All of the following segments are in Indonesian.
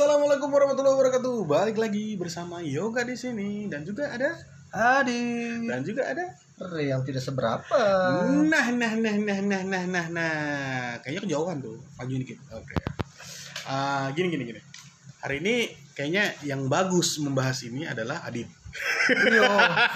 Assalamualaikum warahmatullahi wabarakatuh. Balik lagi bersama Yoga di sini dan juga ada Adi dan juga ada. yang tidak seberapa. Nah, nah, nah, nah, nah, nah, nah, nah. Kayaknya kejauhan tuh. Maju dikit. Oke. Ah, gini, gini, gini. Hari ini kayaknya yang bagus membahas ini adalah Adit. Yo,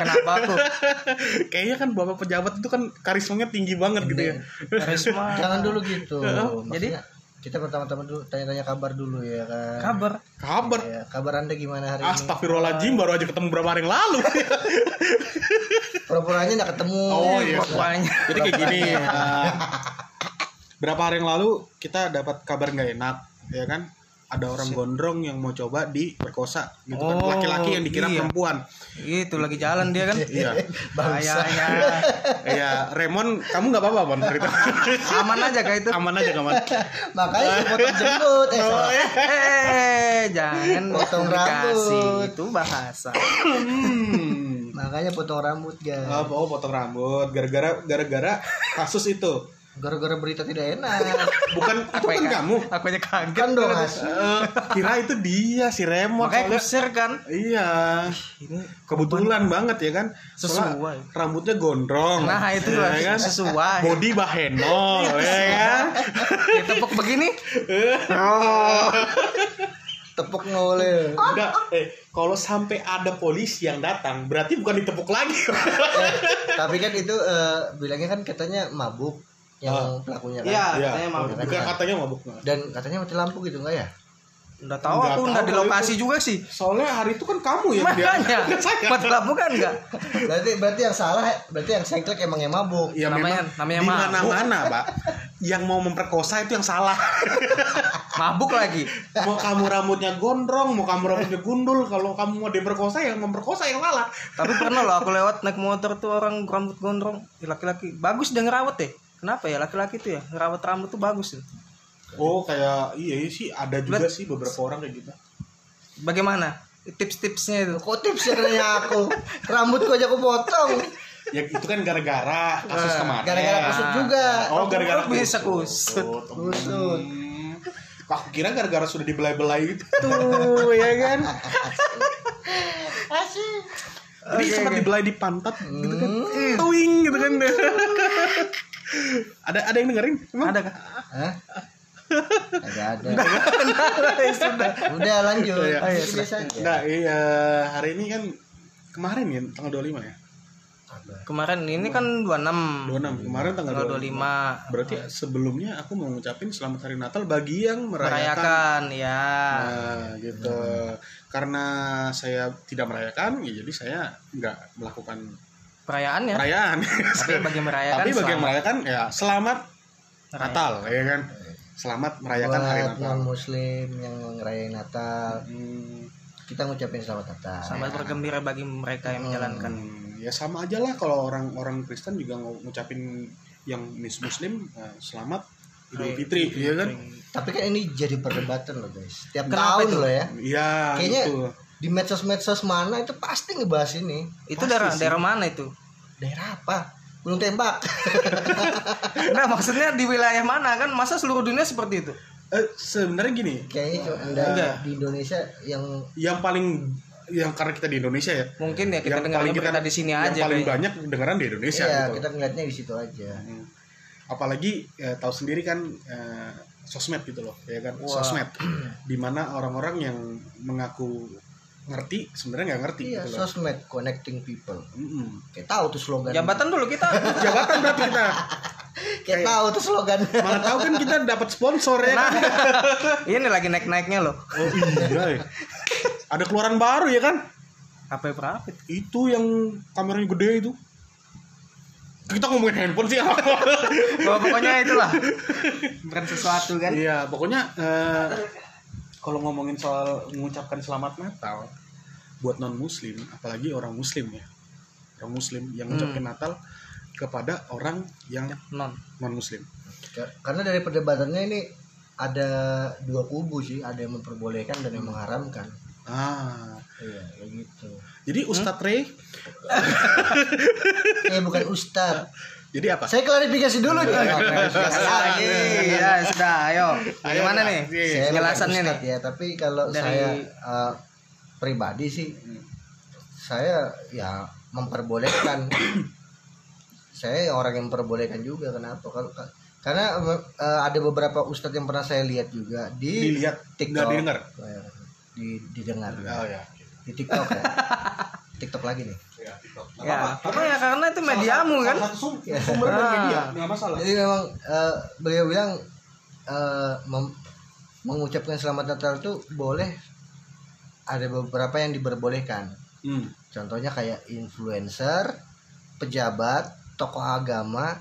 kenapa tuh? kayaknya kan bapak pejabat itu kan karismanya tinggi banget gitu ya. Karisma. Jangan dulu gitu. Jadi? Maksudnya, kita pertama-tama dulu tanya-tanya kabar dulu ya kan. Kabar. Kabar. Ya, kabar Anda gimana hari ini? Astagfirullahaladzim baru aja ketemu berapa hari yang lalu. Pura-puranya enggak ketemu. Oh, iya. Pokoknya. Jadi kayak gini. eh, berapa hari yang lalu kita dapat kabar nggak enak, ya kan? Ada orang gondrong yang mau coba diperkosa, gitu kan? Oh, Laki-laki yang dikira iya. perempuan. Itu lagi jalan dia kan. Iya. Bangsa. Kayaknya Iya, Raymond, kamu nggak apa-apa, Bon? Cerita. aman aja kayak itu. Aman aja, aman. Makanya potong jemput. Eh, Oh, iya. Eh, jangan Potong rambut. Itu bahasa. Hmm. Makanya potong rambut, guys. Oh, oh, potong rambut gara-gara gara-gara kasus itu. Gara-gara berita tidak enak. Bukan itu kan kamu. Aku aja kaget. kan dong. Eh, kira itu dia si Raymond. Makanya aku soalnya- share kan. Iya. Ini Kebetulan banget ya kan. Soalnya Sesuai. Rambutnya gondrong. Nah, itu ya lah, kan? sesuai. Body bahenol ya kan. ditepuk begini. Tepuk ngoleh. Enggak, eh kalau sampai ada polisi yang datang, berarti bukan ditepuk lagi. Eh, tapi kan itu eh, bilangnya kan katanya mabuk yang Ah. pelakunya kan. Iya, Iya, katanya mabuk. bukan katanya mabuk. Dan katanya mati lampu gitu enggak ya? Udah tahu Nggak aku tahu udah di lokasi itu. juga sih. Soalnya hari itu kan kamu yang dia. Makanya. Bukan saya. Mati lampu kan enggak? Berarti berarti yang salah berarti yang sengklek emang yang mabuk. Ya Namanya- memang namanya di mabuk. mana-mana, Pak. Yang mau memperkosa itu yang salah. Mabuk lagi. mau kamu rambutnya gondrong, mau kamu rambutnya gundul, kalau kamu mau diperkosa yang memperkosa yang salah. Tapi pernah loh aku lewat naik motor tuh orang rambut gondrong, laki-laki bagus dia ngerawat deh. Kenapa ya laki-laki tuh ya ngerawat rambut tuh bagus ya. Oh, kayak iya sih ada juga sih beberapa orang kayak gitu. Bagaimana tips-tipsnya itu? Kok tips ya nanya aku? Rambutku aja aku potong. Ya itu kan gara-gara kasus Eh, kemarin. Gara-gara kusut juga. Oh, gara-gara bisa kusut? Kusut. Hmm. Aku kira gara-gara sudah dibelai-belai gitu. Tuh, ya kan? Jadi sempat dibelai di pantat gitu kan. Tuing gitu kan. ada ada yang dengerin? Emang? Ada kah? Hah? Agak ada. Sudah. Udah lanjut. Iya. Oh, iya, Biasa aja. Nah, iya hari ini kan kemarin ya tanggal 25 ya. Kemarin ini kan 26. 26 kemarin tanggal Tanggal 25. 25 Berarti sebelumnya aku mau ngucapin selamat hari Natal bagi yang merayakan. merayakan ya. Nah, gitu. Karena saya tidak merayakan, ya jadi saya nggak melakukan Perayaan ya. perayaan. Tapi bagi merayakan Tapi bagi yang selamat. merayakan ya selamat Merayakan. Natal, ya kan? Selamat merayakan hari Buat Natal. non muslim yang ngerayain Natal, Hmm, kita ngucapin selamat Natal. Selamat bergembira bagi mereka yang menjalankan. hmm, ya sama aja lah kalau orang-orang Kristen juga ngu- ngucapin yang mis muslim eh, selamat Idul Hai, Fitri, iya kan? Tapi kan ini jadi perdebatan loh guys. Tiap Kenapa tahun itu? loh ya. Iya, Kayaknya gitu. Di medsos-medsos mana itu pasti ngebahas ini. Itu Pasti daerah sih. daerah mana itu? Daerah apa? Gunung Tembak. Nah, maksudnya di wilayah mana kan? Masa seluruh dunia seperti itu? Eh, sebenarnya gini, Kayaknya cuma ada Enggak. di Indonesia yang yang paling yang karena kita di Indonesia ya, Mungkin ya kita yang dengarnya paling berita di sini yang aja paling kayaknya. banyak dengaran di Indonesia Iya, gitu. kita ngeliatnya di situ aja. Hmm. Apalagi eh, tahu sendiri kan eh, sosmed gitu loh, ya kan? Wah. Sosmed. Di mana orang-orang yang mengaku ngerti sebenarnya nggak ngerti Iya, gitu loh. sosmed connecting people. Mm-mm. Kayak tahu tuh slogan. Jabatan dulu kita. Jabatan berarti kita. Kayak tahu tuh slogan. Mana tahu kan kita dapat sponsor ya. Nah, kan? ini lagi naik-naiknya loh. Oh iya. ya. Ada keluaran baru ya kan? HP berapa? Itu yang kameranya gede itu. Kita ngomongin handphone sih. Oh, pokoknya itulah. Bukan sesuatu kan. Iya, pokoknya eh, kalau ngomongin soal mengucapkan selamat Natal buat non Muslim, apalagi orang Muslim ya, orang Muslim yang Hmm. mengucapkan Natal kepada orang yang Non. non Muslim. Karena dari perdebatannya ini ada dua kubu sih, ada yang memperbolehkan dan yang mengharamkan. Ah, Iya, kayak gitu. jadi Ustadz Ray, Eh bukan ustad, Jadi apa? Saya klarifikasi dulu nih. lagi. ya sudah ayo. Gimana nih penjelasannya nih? Ya, tapi kalau Dari- saya eh, pribadi sih saya ya memperbolehkan. Saya orang yang memperbolehkan juga kenapa? Kalau karena eh, ada beberapa ustadz yang pernah saya lihat juga di Dilihat, TikTok. didengar. Di didengar. Oh ya. di TikTok ya. TikTok lagi nih Ya, TikTok. Ya apa-apa. pokoknya karena itu mediamu kan Salah satu sum- sumber dari media, nggak masalah. jadi memang eh, beliau bilang eh, mem- mengucapkan selamat Natal itu boleh ada beberapa yang diperbolehkan Hmm. contohnya kayak influencer pejabat tokoh agama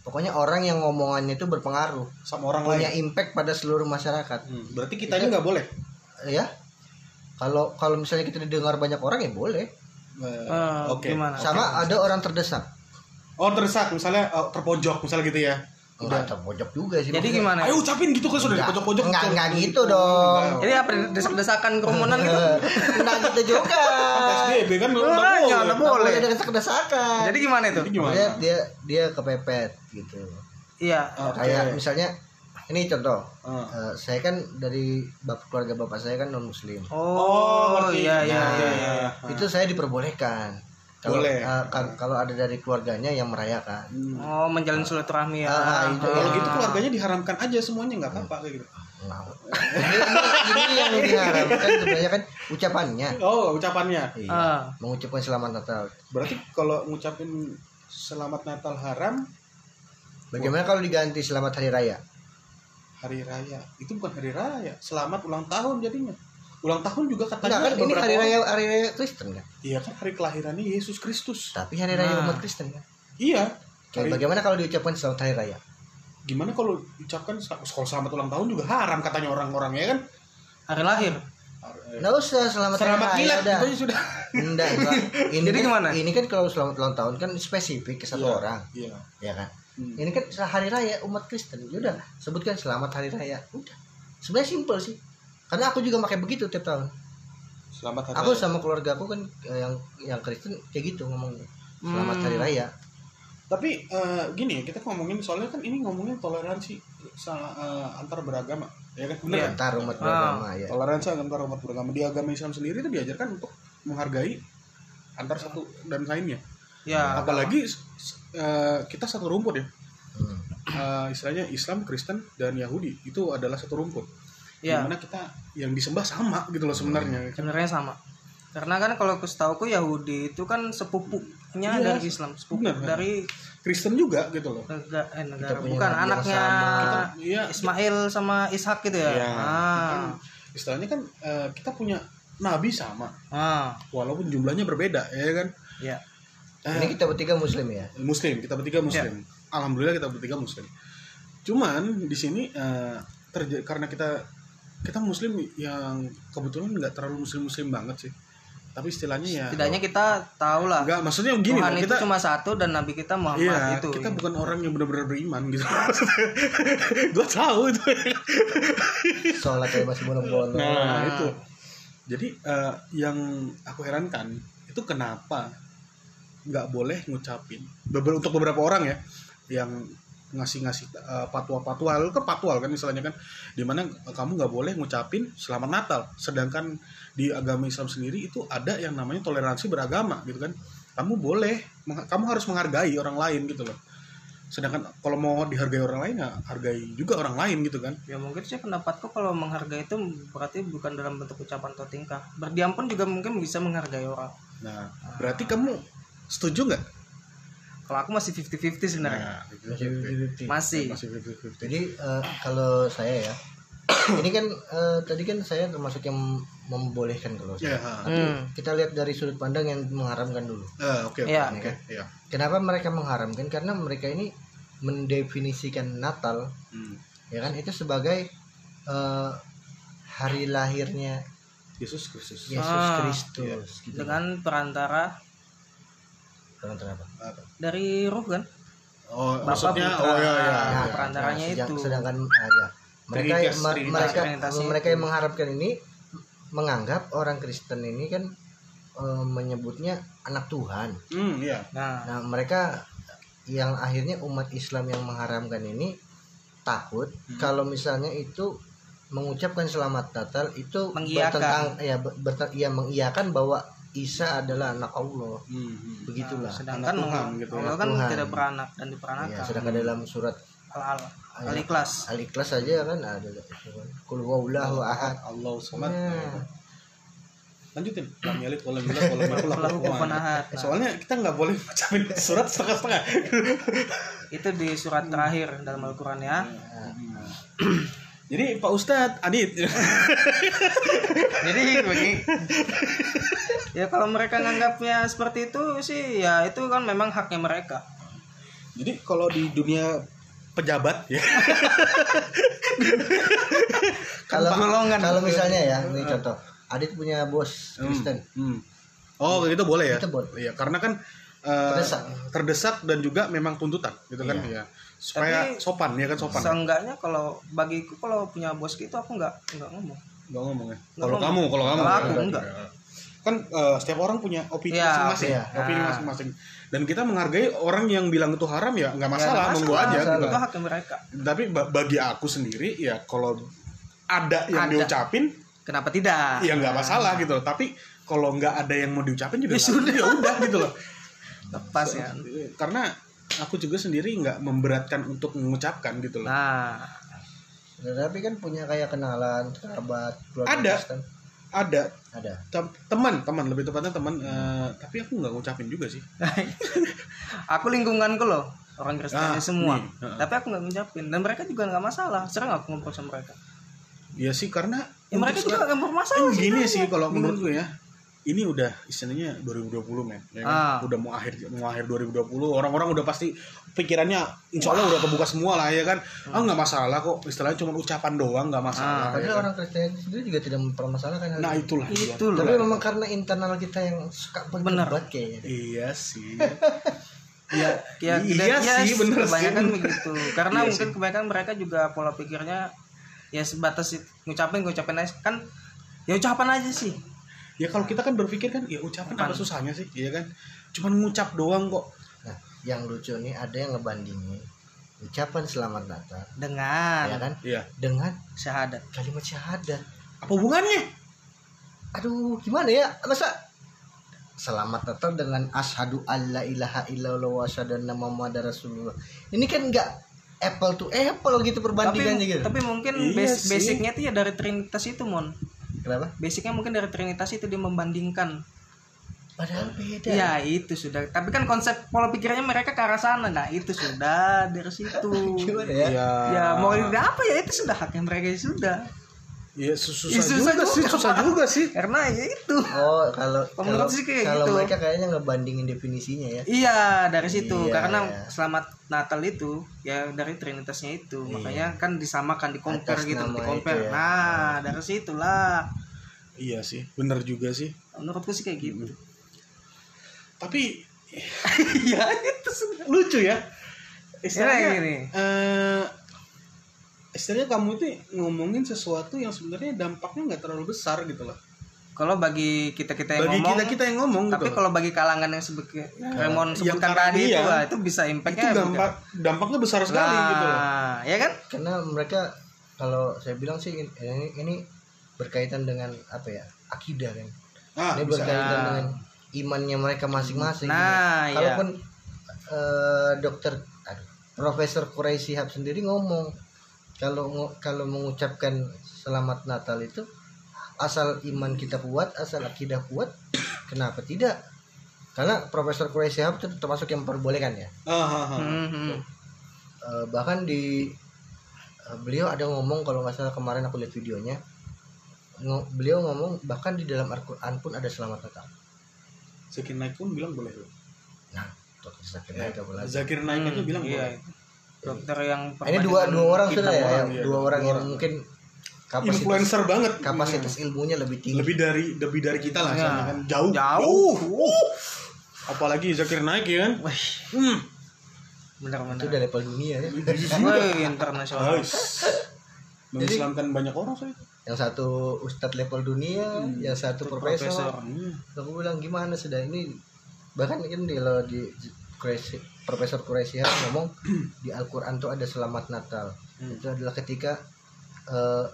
pokoknya orang yang ngomongannya itu berpengaruh Sama orang punya lain. impact pada seluruh masyarakat Hmm. Berarti kitanya nggak boleh. ya kalau kalau misalnya kita didengar banyak orang ya boleh Eh, Oke. gimana sama ada orang terdesak Oh terdesak misalnya eh, terpojok misalnya gitu ya. enggak terpojok juga sih jadi maksudnya. gimana Ayo ucapin gitu kan sudah Enggak, pojok-pojok. enggak, Tuh. enggak gitu dong. Enggak. jadi apa desak-desakan kerumunan gitu enggak gitu juga kan nggak Makanya, boleh. nggak Nggak boleh. ada desak-desakan jadi gimana itu Jadi gimana? dia dia dia kepepet gitu iya kayak misalnya ini contoh Ah. eh, saya kan dari bapak keluarga bapak saya kan non muslim oh, ngerti. iya iya Nah, iya iya itu saya diperbolehkan kalau Boleh. eh, kan- kalau ada dari keluarganya yang merayakan Hmm. oh menjalin silaturahmi ya Ah, itu Kalau Ah. gitu keluarganya diharamkan aja semuanya nggak apa-apa kayak gitu. Nah, ini, yang diharapkan sebenarnya kan ucapannya Oh, ucapannya. iya Ah. mengucapkan selamat Natal Berarti kalau ngucapin selamat Natal haram bagaimana kalau diganti selamat hari raya hari raya. Itu bukan hari raya. Selamat ulang tahun jadinya. Ulang tahun juga Enggak katanya kan ini hari orang- raya hari raya Kristen kan Iya kan hari kelahirannya Yesus Kristus. tapi hari raya Nah. umat Kristen kan Iya. Hari- bagaimana kalau diucapkan selamat hari raya Gimana kalau ucapkan sel- kalau selamat ulang tahun juga haram katanya orang-orang ya kan? hari lahir Nggak usah selamat, Selamat hari raya udah. sudah. Enggak, enggak. Ini Jadi kan, gimana? Ini kan kalau selamat ulang tahun kan spesifik ke satu Iya. orang, Iya. ya kan? Hmm. Ini kan hari raya umat Kristen. Ya udah, sebutkan selamat hari raya. Udah. Sebenarnya simpel sih. Karena aku juga pakai begitu tiap tahun. Selamat hari Aku raya. sama keluarga aku kan eh, yang yang Kristen kayak gitu ngomongnya. Selamat Hmm. hari raya. Tapi eh, gini ya, kita ngomongin soalnya kan ini ngomongin toleransi eh, antar beragama, ya kan? Bener Iya. kan? Antar umat Ah. beragama ya. Toleransi antar umat beragama di agama Islam sendiri itu diajarkan untuk menghargai antar satu dan lainnya. ya Apalagi eh, kita satu rumput ya. Hmm. Eh, istilahnya Islam, Kristen dan Yahudi itu adalah satu rumput. ya Di mana kita yang disembah sama gitu loh sebenarnya. sebenarnya sama karena kan kalau setahuku Yahudi itu kan sepupunya Iya, dari Islam sepupu benar, kan? dari Kristen juga gitu loh. negara, eh, negara punya bukan anaknya sama. Kita, iya, Ismail sama Ishak gitu ya Iya. ah. kan istilahnya kan eh, kita punya nabi sama, ah walaupun jumlahnya berbeda, ya kan? ya Eh, Ini kita bertiga muslim ya. muslim kita bertiga muslim. Alhamdulillah kita bertiga muslim. Cuman di sini eh, terja- karena kita kita muslim yang kebetulan nggak terlalu muslim muslim banget sih. Tapi istilahnya ya setidaknya kita tahu lah. Nggak maksudnya gini Tuhan itu kita cuma satu dan Nabi kita Muhammad iya itu. kita bukan orang yang benar-benar beriman gitu. Gue tahu itu. Sholat kayak masih bolong-bolong. nah. itu. Jadi eh, yang aku herankan itu kenapa nggak boleh ngucapin. Beber- untuk beberapa orang ya yang ngasih-ngasih eh, patwa-patwa ke patwal kan istilahnya kan di mana kamu nggak boleh ngucapin selamat Natal. Sedangkan di agama Islam sendiri itu ada yang namanya toleransi beragama gitu kan. Kamu boleh kamu harus menghargai orang lain gitu loh. Sedangkan kalau mau dihargai orang lain ya hargai juga orang lain gitu kan. Ya mungkin sih pendapatku kalau menghargai itu berarti bukan dalam bentuk ucapan atau tingkah. Berdiam pun juga mungkin bisa menghargai orang. Nah berarti kamu setuju nggak kalau aku masih 50-50 sebenarnya Nah, Masih 50-50. masih masih 50-50. Jadi eh, kalau saya ya, ini kan eh, tadi kan saya termasuk yang membolehkan kalau Ya, saya. ha. Tapi Hmm. kita lihat dari sudut pandang yang mengharamkan dulu. Eh, oke oke Iya. oke iya Kenapa mereka mengharamkan? Karena mereka ini mendefinisikan Natal, Hmm. ya kan itu sebagai eh, hari lahirnya Yesus Kristus Yesus Ah, Kristus. Gitu. dengan perantara Perantara apa? Apa? dari ruh kan oh Bapak maksudnya Putra. oh ya ya, Nah, ya. perantaranya sedang- itu. Sedangkan ah, ya. mereka Trinitas, ma- Trinitas. mereka Trinitas mereka yang mengharapkan ini menganggap orang Kristen ini kan eh, menyebutnya anak Tuhan. hmm iya nah Nah, mereka yang akhirnya umat Islam yang mengharamkan ini takut Hmm. kalau misalnya itu mengucapkan selamat Natal itu Mengiyakan. bertentang ya ber, berte- ya mengiyakan bahwa Isa adalah anak Allah Hmm, hmm. begitulah Nah, sedangkan Anak Tuhan, Allah, gitu. Allah kan Tuhan. tidak beranak dan ya, diperanakan sedangkan dalam surat al al al ikhlas Al-Ikhlas saja kan ada Kul huwallahu ahad Allah somad. Ya. Lanjutin. Lam yalid walam yulad walam yakul lahu kufuwan ahad. Soalnya kita nggak boleh bacain surat setengah-setengah. itu di surat terakhir dalam Al-Qur'an ya Jadi Pak Ustadz Adit, jadi begini ya kalau mereka nganggapnya seperti itu sih ya itu kan memang haknya mereka jadi kalau di dunia pejabat ya, kalau golongan. kalau misalnya ya ini contoh Adit punya bos Kristen Hmm. Oh, itu boleh ya? Itu boleh. Iya, karena kan eh, Terdesak. terdesak dan juga memang tuntutan, gitu kan? Iya. Supaya Tapi- sopan, ya kan sopan. seenggaknya kalau bagiku kalau punya bos gitu aku nggak nggak ngomong Nggak ngomong ya. Kalau kamu, kalau kamu. Kalau aku, ya, enggak. ya. Kan eh, setiap orang punya opini Iya, masing-masing, iya. opini Nah. masing-masing. Dan kita menghargai orang yang bilang itu haram ya nggak Ya, masalah, masalah. aja. masalah. gitu. itu haknya mereka Tapi ba- bagi aku sendiri ya kalau ada yang Ada. diucapin kenapa tidak ya nggak masalah gitu loh. Tapi kalau nggak ada yang mau diucapin juga Ya sudah. ya udah gitu loh. lepas ya Karena aku juga sendiri nggak memberatkan untuk mengucapkan gitu loh. nah. Tapi kan punya kayak kenalan kerabat keluarga Ada. Kristen. Ada. Ada. Tem- teman, teman lebih tepatnya teman. eh, tapi aku nggak ngucapin juga sih. aku lingkunganku loh orang Kristen Ah, semua. nih, tapi aku nggak ngucapin. Dan mereka juga nggak masalah. Sering aku ngobrol sama mereka. Ya sih karena ya mereka juga nggak bermasalah Eh, sih gini sih kalau menurut gue ya. Ini udah istilahnya 2020 men, ya kan? Ah. Udah mau akhir mau akhir 2020, orang-orang udah pasti pikirannya insya Allah udah kebuka semua lah ya kan. Ah nggak masalah kok, istilahnya cuma ucapan doang nggak masalah. Ah, ya padahal kan? orang Kristen sendiri juga tidak mempermasalahkan Nah itu. itulah itu tapi memang karena internal kita yang suka berdebat kayaknya Iya sih. ya, ya iya tidak- ya, sih bener kebanyakan sih. begitu karena Iya mungkin sih. kebanyakan mereka juga pola pikirnya ya sebatas ngucapin ngucapin aja kan ya ucapan aja sih Ya kalau kita kan berpikir kan ya ucapan apa susahnya sih, iya kan? Cuman ngucap doang kok. nah yang lucu nih ada yang ngebandingin ucapan selamat Natal dengan ya kan Iya. dengan syahadat kalimat syahadat Apa hubungannya? aduh gimana ya masa selamat Natal dengan ashadu alla ilaha illallah wa asyhadu anna muhammadar rasulullah ini kan enggak apple to apple gitu tapi perbandingannya gitu tapi mungkin Iya bas- sih. basicnya itu ya dari trinitas itu mon kenapa? Basicnya mungkin dari trinitas itu dia membandingkan. Padahal beda. Ya itu sudah. Tapi kan konsep pola pikirnya mereka ke arah sana. Nah itu sudah dari situ. Gimana ya? Ya. ya mau apa ya? Itu sudah haknya mereka ya sudah Ya susah, Ya, susah juga, sih, juga, susah Pak. juga sih. karena ya itu oh kalau Kalau sih kayak kalau gitu. mereka kayaknya ngebandingin definisinya ya Iya dari situ Iya, karena iya. selamat Natal itu ya dari Trinitasnya itu makanya kan disamakan di compare gitu di compare. ya. Nah dari situlah Iya sih, bener juga sih. menurutku sih kayak gitu. Tapi Iya itu lucu ya. Istilahnya Istilahnya, gini. eh, istilahnya kamu itu ngomongin sesuatu yang sebenarnya dampaknya nggak terlalu besar gitu loh. Kalau bagi kita kita yang Bagi ngomong, kita kita yang ngomong tapi gitu. kalau bagi kalangan yang sebagai Remon yang sebutkan karena tadi itu, wah, itu bisa itu impactnya dampak dampaknya besar sekali nah, gitu loh. ya kan? karena mereka kalau saya bilang sih ini, ini berkaitan dengan apa ya akidah kan Ah, ini bisa. berkaitan Nah. dengan imannya mereka masing-masing Nah, gitu. iya. kalaupun eh, dokter aduh, Profesor Quraisy Shihab sendiri ngomong kalau kalau mengucapkan selamat Natal itu asal iman kita kuat asal akidah kuat kenapa tidak karena Profesor Quraisy Shihab itu termasuk yang memperbolehkan ya Ah, ah, ah. Mhm. Eh, bahkan di eh, beliau ada ngomong kalau nggak salah kemarin aku lihat videonya ngo- beliau ngomong bahkan di dalam Al-Quran pun ada selamat Natal Zakir Naik pun bilang boleh loh. nah Zakir Naik apa lagi? Zakir Naik aja Hmm, bilang iya. Dokter yang ini dua dua orang sudah ya orang, iya, dua dua orang yang orang. mungkin kapasitas Influencer banget. kapasitas ilmunya lebih tinggi lebih dari lebih dari kita lah soalnya kan jauh Jauh. Uh. apalagi Zakir Naik ya kan Wih, hmm. benar-benar. itu udah level dunia ya Wih, internasional. Mengislamkan banyak orang saya yang satu ustadz level dunia yang satu profesor, Profesor. Hmm. aku bilang gimana sudah ini bahkan kan di kalau di Quraisy Profesor Quraisy ngomong di Al-Qur'an tuh ada selamat Natal. Hmm. Itu adalah ketika eh,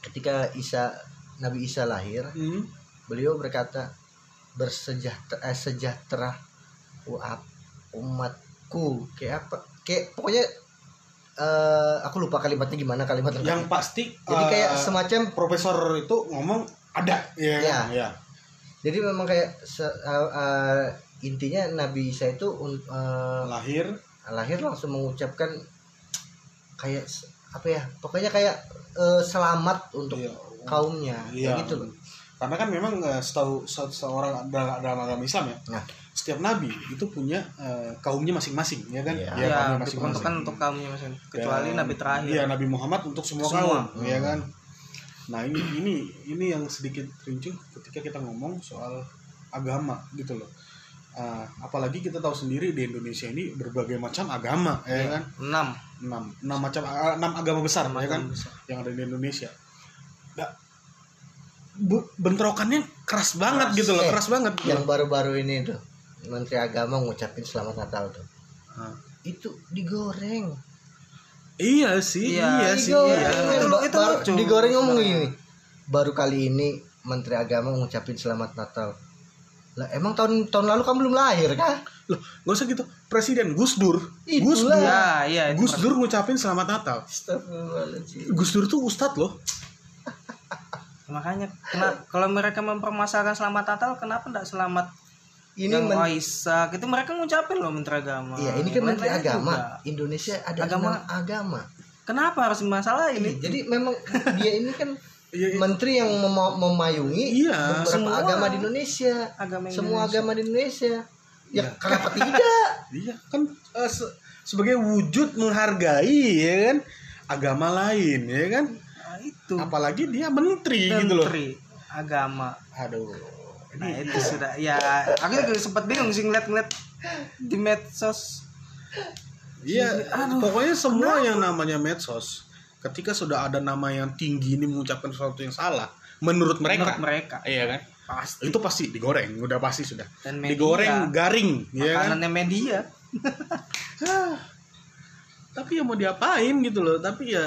ketika Isa Nabi Isa lahir, Hmm. beliau berkata bersejahtera eh, sejahtera wa- umatku kayak apa? Kayak pokoknya eh, aku lupa kalimatnya gimana kalimat yang pasti Jadi kayak eh, semacam profesor itu ngomong ada ya Ya. kan? ya jadi memang kayak se- eh, eh, intinya Nabi Isa itu un- eh, lahir lahir langsung mengucapkan kayak apa ya pokoknya kayak eh, selamat untuk Iya. kaumnya Iya. kayak gitu loh karena kan memang eh, setahu se- seorang dalam, dalam agama Islam ya Nah. setiap nabi itu punya eh, kaumnya masing-masing ya kan Iya. Ya, ya, kaumnya diperuntukkan untuk kaumnya masing kecuali Dan- nabi terakhir Iya, Nabi Muhammad untuk semua, Semua. kaum, ya kan. Nah, ini ini ini yang sedikit rincu ketika kita ngomong soal agama gitu loh. Ah, apalagi kita tahu sendiri di Indonesia ini berbagai macam agama, ya kan. enam Enam, enam macam ah, enam agama besar, Enam ya kan, besar. yang ada di Indonesia. Nah, bentrokannya keras banget Keras. gitu loh, Eh, keras banget. yang baru-baru ini tuh Menteri Agama ngucapin selamat Natal tuh Ah. itu digoreng Iya sih, iya, Iya, sih, iya. Itu- Ba- itu baru- lucu. digoreng ngomong gini baru kali ini Menteri Agama ngucapin selamat Natal lah emang tahun tahun lalu kamu belum lahir kah Loh, gak usah gitu. Presiden Gus Dur, Itulah. Gus Dur, ya iya Gus Dur ngucapin selamat Natal. Gus Dur tuh ustadz loh. makanya kena kalau mereka mempermasalahkan selamat Natal kenapa enggak selamat ini yang men- Waisak itu mereka ngucapin loh menteri agama Iya, ini kan Yang Menteri Agama. juga. Indonesia ada Agama. agama. kenapa harus masalah Iya, ini jadi memang dia ini kan Iya, iya. menteri yang mema- memayungi Iya, beberapa semua. agama di Indonesia. agama Semua Indonesia. agama di Indonesia. Ya, Iya. kenapa tidak? Iya kan eh, se- sebagai wujud menghargai ya kan agama lain ya kan. Nah, itu Apalagi dia menteri, gitu loh. menteri agama Aduh. nah itu sudah ya aku juga sempat bingung sih ngeliat-ngeliat di medsos Iya, pokoknya semua yang namanya medsos ketika sudah ada nama yang tinggi ini mengucapkan sesuatu yang salah menurut mereka. menurut mereka Iya kan? pasti Itu pasti digoreng, udah pasti sudah. dan media Digoreng garing, ya kan? makanannya media Tapi ya mau diapain gitu loh, tapi ya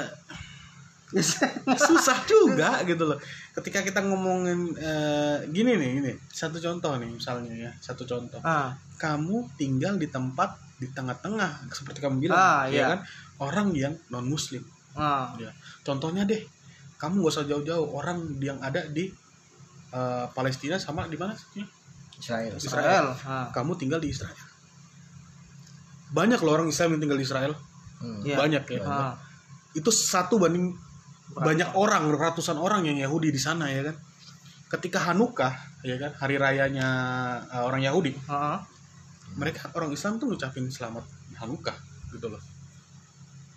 susah juga gitu loh ketika kita ngomongin eh, gini nih gini satu contoh nih misalnya ya satu contoh ah kamu tinggal di tempat di tengah-tengah seperti kamu bilang Ah, ya iya. kan orang yang non muslim ah. Ya contohnya deh kamu gak usah jauh-jauh orang yang ada di eh, Palestina sama di mana sih? Israel. Israel. Ah. Kamu tinggal di Israel. Banyak loh orang Islam yang tinggal di Israel. Hmm. Iya. banyak ya. Ah. Itu satu banding banyak orang ratusan orang yang Yahudi di sana ya kan? Ketika Hanukkah ya kan? Hari rayanya uh, orang Yahudi. Ah. Mereka orang Islam tuh ngucapin selamat Hanukkah gitu loh.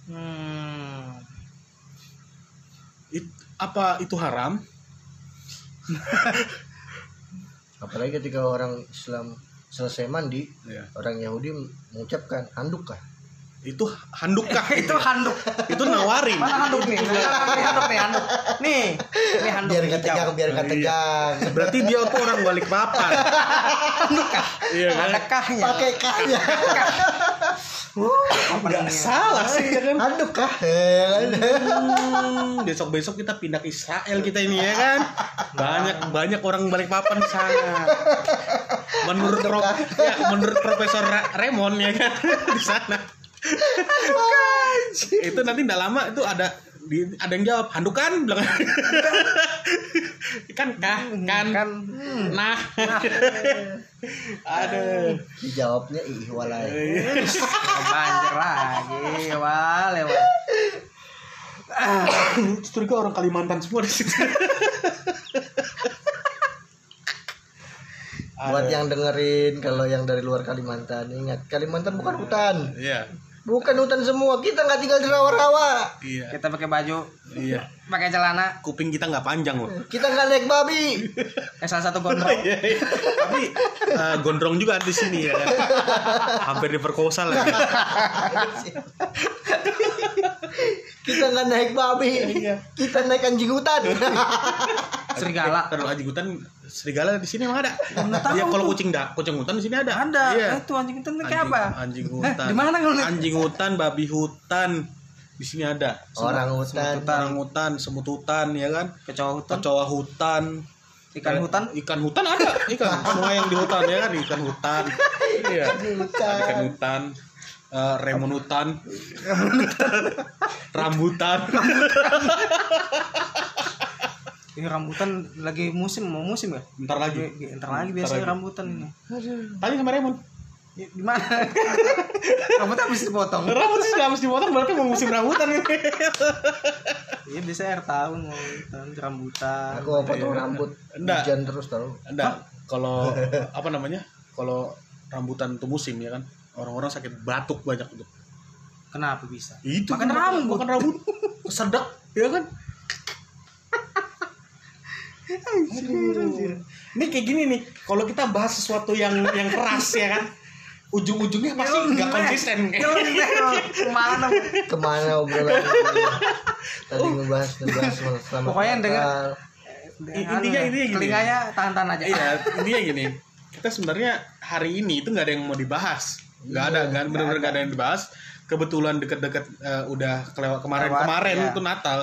Hmm It- apa itu haram? Apalagi ketika orang Islam selesai mandi, ya orang Yahudi mengucapkan handuk kah? itu handukah itu handuk. Itu nawarin. Mana handuk nih? Nah, ini handuk nih handuk nih ini handuk Biar hijau. nggak tegang, biar nggak Iya. tegang. berarti dia tuh orang balik papan iya kan? Ada kahnya Pakai kahnya. Apa nggak salah sih ya kan? Handuk kah? Ya kan? besok besok kita pindah ke Israel kita ini ya kan? Banyak banyak orang balik papan di sana. Menurut Pro- ya, menurut Profesor Ra- Raymond ya kan? Di sana. Itu nanti tidak lama itu ada di, ada yang jawab handukan bilang. Kan kah kan. kan. Nah. Aduh. Dijawabnya ih walai. banjir lagi wal lewat curiga orang Kalimantan semua di situ. Buat yang dengerin kalau yang dari luar Kalimantan ingat Kalimantan bukan hutan, iya bukan hutan semua. Kita nggak tinggal di rawa-rawa. iya kita pakai baju iya pakai celana kuping kita nggak panjang loh Kita nggak naik babi. eh salah satu gondrong Iya, iya. Tapi eh, gondrong juga di sini ya kan. Hampir diperkosa lagi. kita nggak naik babi Iya. kita naik anjing hutan serigala Terus anjing hutan serigala di sini emang ada. tahu Ya kalau kucing dah, kucing hutan di sini ada. ada Iya. Eh, itu anjing itu kayak apa Anjing hutan. di mana kalau Anjing hutan, babi hutan. Di sini ada. orang hutan Orang hutan, semut hutan ya kan. kecoa hutan Kecoa hutan. ikan hutan Ikan hutan ada. Ikan semua yang di hutan ya kan ikan hutan. Iya. hutan. Ikan hutan. Eh, remon hutan. Rambutan. ini rambutan lagi musim mau musim ya Bentar lagi. ntar lagi biasanya rambutan ini Tanya sama Remon. di di mana rambutnya habis dipotong Rambut sih nggak harus dipotong berarti mau musim rambutan ini. iya bisa air tahun mau rambutan aku mau potong rambut Enggak. hujan terus tau Enggak, kalau apa namanya? Kalau rambutan itu musim ya kan. Orang-orang sakit batuk banyak tuh. kenapa bisa Itu Makan kan, rambut. Makan rambut. Kesedak, ya kan? Ini kayak gini nih, kalau kita bahas sesuatu yang yang keras ya kan, ujung-ujungnya pasti nggak konsisten. ke mana ke mana obrolan tadi ngebahas ngebahas selamat Pokoknya yang denger- Natal. Intinya- intinya gini. telinganya tahan-tahan aja Iya, intinya gini. Kita sebenarnya hari ini itu nggak ada yang mau dibahas. Nggak ada, nggak benar-benar nggak ada yang dibahas. Kebetulan deket-deket eh, udah kelewat kemarin-kemarin Lewat, ya. itu Natal.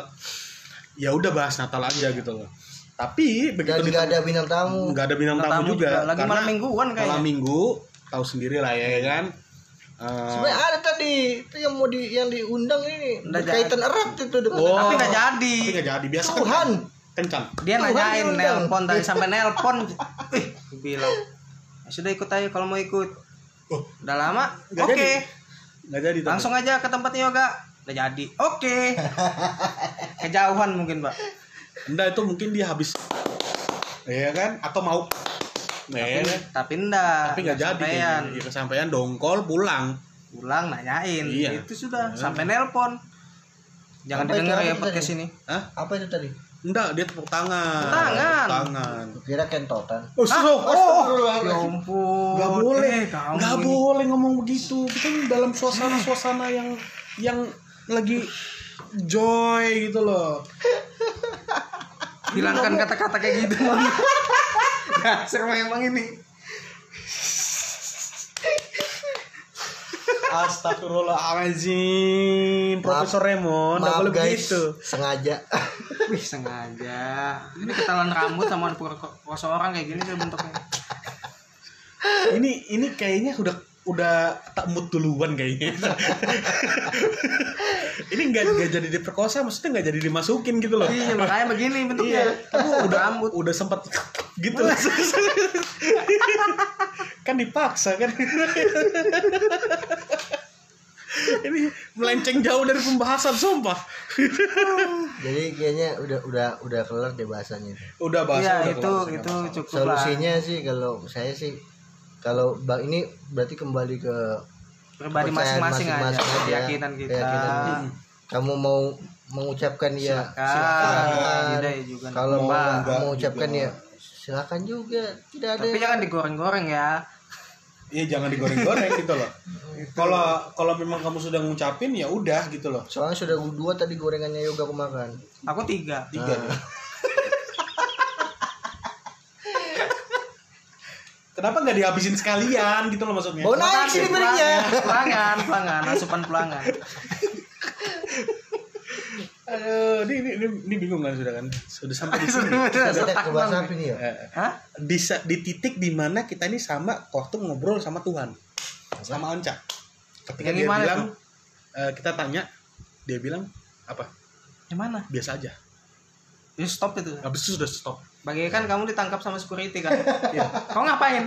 Ya udah bahas Natal aja gitu loh. Tapi begitu nggak ada bintang tamu nggak ada bintang tamu tamu juga, juga. Lagi karena malam mingguan kayaknya. malam minggu tahu sendiri lah ya kan. Eh, sebenarnya ada tadi itu yang mau di yang diundang ini Udah berkaitan erat itu dengan Oh. tapi nggak jadi tapi nggak jadi biasa kan Tuhan kencang. dia Tuhan nanyain nelpon tadi sampai nelpon ih bilang "Ya sudah ikut aja kalau mau ikut Oh. udah lama? Oke jadi. Nggak jadi. tapi. langsung aja ke tempat yoga. Udah jadi. Oke. Kejauhan mungkin pak. Enggak itu mungkin dia habis. Iya kan? Atau mau. Nah, ya kan? tapi enggak tapi nggak jadi ya kesampaian dongkol pulang. Pulang nanyain. Iya. itu sudah. Sampai nelpon. Jangan Apa didengar ya podcast ini. Hah? apa itu tadi enggak dia tepuk tangan. Tepuk tangan. Tepuk tangan. Kira kentotan. Oh, Hah? so, oh, ya ampun. Nggak boleh. Eh, kamu nggak ini. boleh ngomong begitu. Kita ini dalam suasana suasana yang yang lagi joy gitu loh. Hilangkan kata-kata kayak gitu mang. Dasar memang ini Astagfirullahaladzim. Profesor Raymond maaf boleh guys. begitu. Sengaja. Wih sengaja. Ini ketahuan rambut sama pose orang kayak gini tuh bentuknya. Ini ini kayaknya udah udah tak mood duluan kayaknya. Ini nggak nggak jadi diperkosa maksudnya nggak jadi dimasukin gitu loh. Iya makanya begini bentuknya. Iya tapi udah rambut. udah sempat gitu. Kan dipaksa kan ini melenceng jauh dari pembahasan sumpah. Jadi kayaknya udah udah udah kelar deh bahasanya udah bahas iya udah itu kelar, itu bahasa. cukup lah. solusinya sih kalau saya sih kalau bang ini berarti kembali ke pribadi kepercayaan masing-masing aja masing-masing aja. keyakinan kita. Keyakinan. kamu mau mengucapkan ya silakan. tidak ya juga kalau mau mengucapkan juga. ya silakan juga. Tidak ada tapi jangan digoreng-goreng ya Iya jangan digoreng-goreng gitu loh. Kalau kalau memang kamu sudah ngucapin ya udah gitu loh. soalnya sudah dua tadi gorengannya yoga aku makan aku tiga Tiga. Nah. Kenapa nggak dihabisin sekalian gitu loh maksudnya? mau naik sini pelangan pelangan asupan pelangan Aduh, ini, ini, ini, ini bingung kan sudah kan? Sudah sampai di sini. banget. apa ini ya Eh, Hah? di, di titik di mana kita ini sama waktu ngobrol sama Tuhan, sama Anca. Ketika Yang dia bilang, tuh? eh, kita tanya, dia bilang apa? Yang mana? Biasa aja. Ya stop itu. Habis itu sudah stop. Bagaikan kamu ditangkap sama security kan. Iya. Kau ngapain?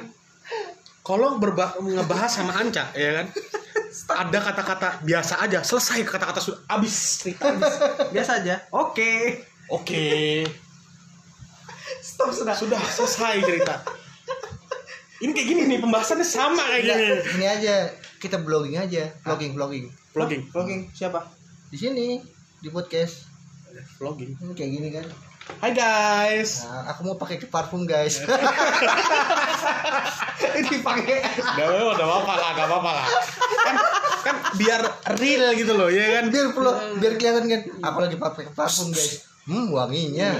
Kalau berba- ngebahas sama Anca, ya kan? Ada kata-kata biasa aja, selesai kata-kata sudah habis cerita habis. Biasa aja. Oke. Oke, Stop sudah. sudah selesai cerita. Ini kayak gini nih pembahasannya sama kayak gini. ini aja kita blogging aja vlogging vlogging Vlogging, Vlogging siapa? di sini di podcast vlogging. ini kayak gini kan Hai guys. Nah, aku mau pakai parfum guys. Ini pakai. Udah, udah apa lah, gak apa-apa lah. Kan, kan biar real gitu loh, ya kan? biar pulau, biar kelihatan kan. Aku lagi pakai parfum guys. Hmm, wanginya.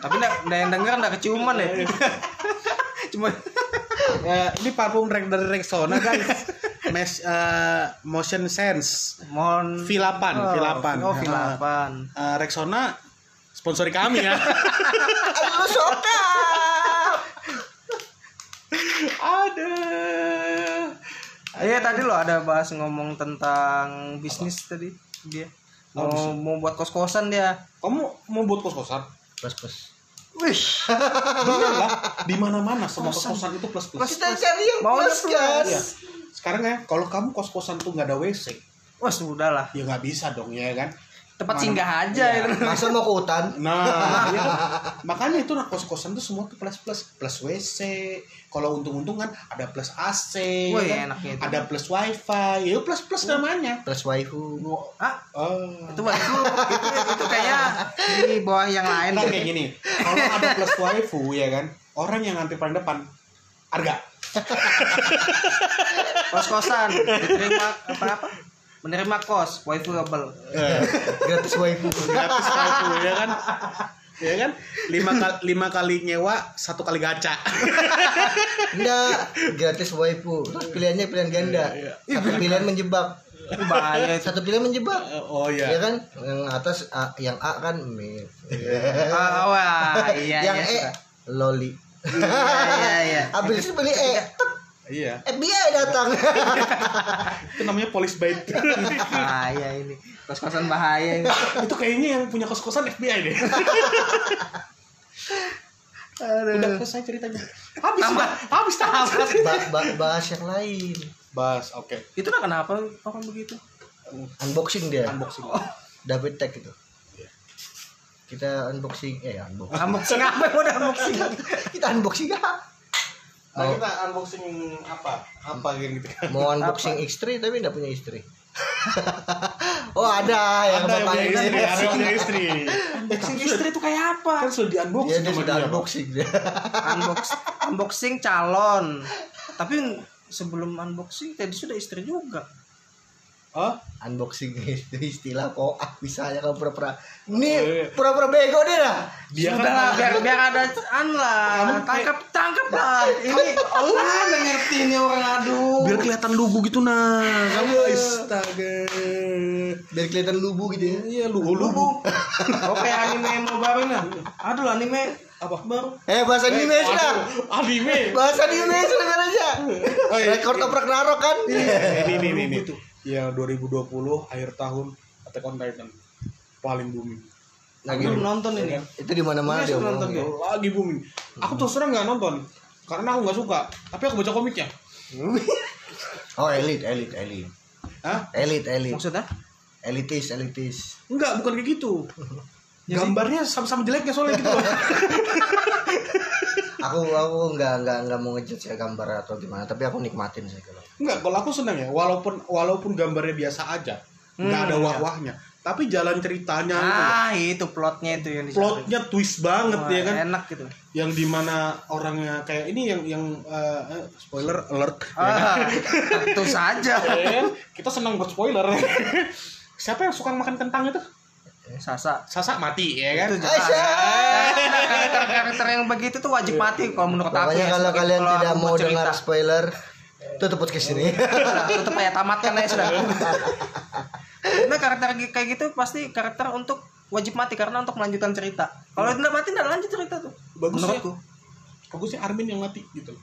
Tapi enggak yang denger enggak keciuman ya. Cuma Ya, ini parfum Rex dari Rexona guys. Mesh, eh, motion sense. mohon V8, V8. Oh, V8. Eh, Rexona sponsori kami ya. Aduh, soka. Aduh. Iya tadi lo ada bahas ngomong tentang bisnis tadi dia. Oh, Mau mau buat kos-kosan dia. Kamu mau buat kos-kosan? Plus plus. Wih, Iyalah, di mana-mana semua kos-kosan itu plus plus. Kita cari yang Mau plus plus. guys. Iya. Sekarang ya, kalau kamu kos-kosan tuh nggak ada WC, wah sudah lah. ya nggak bisa dong ya kan. Tempat Mana- singgah aja Iya. itu. Masa mau ke hutan? Nah, kan? makanya itu nah kos-kosan tuh semua tuh plus plus plus WC. Kalau untung-untung kan ada plus AC, Wih, kan? enaknya itu. ada plus WiFi, ya plus plus namanya. Plus waifu. Ah, Oh. itu itu itu, itu kayaknya di bawah yang lain. Kan kayak gini, kalau ada plus waifu ya kan, orang yang ngantri paling depan harga. Kos-kosan diterima apa apa? Menerima kos, waifuable. Gratis waifu. gratis waifu ya kan ya kan lima kali lima kali nyewa satu kali gacha Enggak, gratis waifu. Terus pilihannya pilihan ganda. Satu pilihan menjebak. Bahaya. Satu pilihan menjebak. oh Ya ya kan? Yang atas A, yang A kan mid. Ah, wah, iya yang iya. E suka. loli. Iya iya iya. Habis itu beli E, tek, iya FBI datang. itu namanya polis bait Bahaya ini. Kos-kosan bahaya ini. itu kayaknya yang punya kos kosan FBI deh Aduh. udah selesai ceritanya habis Mbak. habis tamat Ba- ba- bahas yang lain. bas oke Itu lah kenapa orang begitu? Unboxing dia. unboxing David Tech itu. Kita unboxing eh unboxing. Unboxing apa udah unboxing? Kita unboxing ah. Nah, kita unboxing apa apa yang gitu kan Mau unboxing istri tapi enggak punya istri. oh ada yang ada yang punya istri ada yang unboxing. punya istri Unboxing istri itu kayak apa? kan sudah di Dia, unboxing dia sama sudah dia unboxing dia. Unbox unboxing calon. Tapi sebelum unboxing tadi sudah istri juga. Oh unboxing itu istilah kok ah bisa aja kalau pura-pura Oh, ini iya. pura-pura bego dia dah dia Sudah kan lah, biar biar ada an lah. Tangkap tangkap lah. Ini oh nggak ngerti ini orang aduh. biar kelihatan lugu gitu nah kamu astaga biar kelihatan lubu gitu ya iya lugu lugu Oke anime mau baru nih. Aduh anime apa baru. eh bahasa anime sudah Aduh, anime bahasa anime sudah kan aja Oh, iya. rekor toprak narok kan ini ini ini ini ya 2020 akhir tahun Attack on Titan paling booming lagi Belum nonton ini. itu di mana-mana Ini dia nonton dia. lagi booming aku terus terang nggak nonton karena aku nggak suka tapi aku baca komiknya oh elit elit elit Hah? elit elit Maksudnya? elitis elitis Enggak, bukan kayak gitu. Gambarnya sama-sama jeleknya soalnya gitu loh. aku aku nggak nggak nggak mau ngejudge ya gambar atau gimana tapi aku nikmatin sih kalau Enggak, kalau aku senang ya, walaupun walaupun gambarnya biasa aja, nggak Hmm, ada iya. wah-wahnya, tapi jalan ceritanya itu. Ah itu plotnya itu yang dicari. plotnya twist banget Wah, ya kan, Enak gitu. yang di mana orangnya kayak ini yang yang eh, eh, spoiler alert, ya kan? Ah, tentu saja. Ya kan? kita senang buat spoiler. Siapa yang suka makan kentang itu? Sasa. Sasa mati ya kan? Itu Aisyah karakter-karakter yang begitu tuh wajib mati kalau menurut aku. Pokoknya ya, kalau kalian tidak mau cerita. dengar spoiler, tutup podcast ini. Tutup aja tamatkan aja sudah. Nah karakter kayak gitu pasti karakter untuk wajib mati karena untuk melanjutkan cerita. Kalau tidak mati tidak lanjut cerita tuh. Bagus ya. Menurutku. Bagusnya Armin yang mati gitu.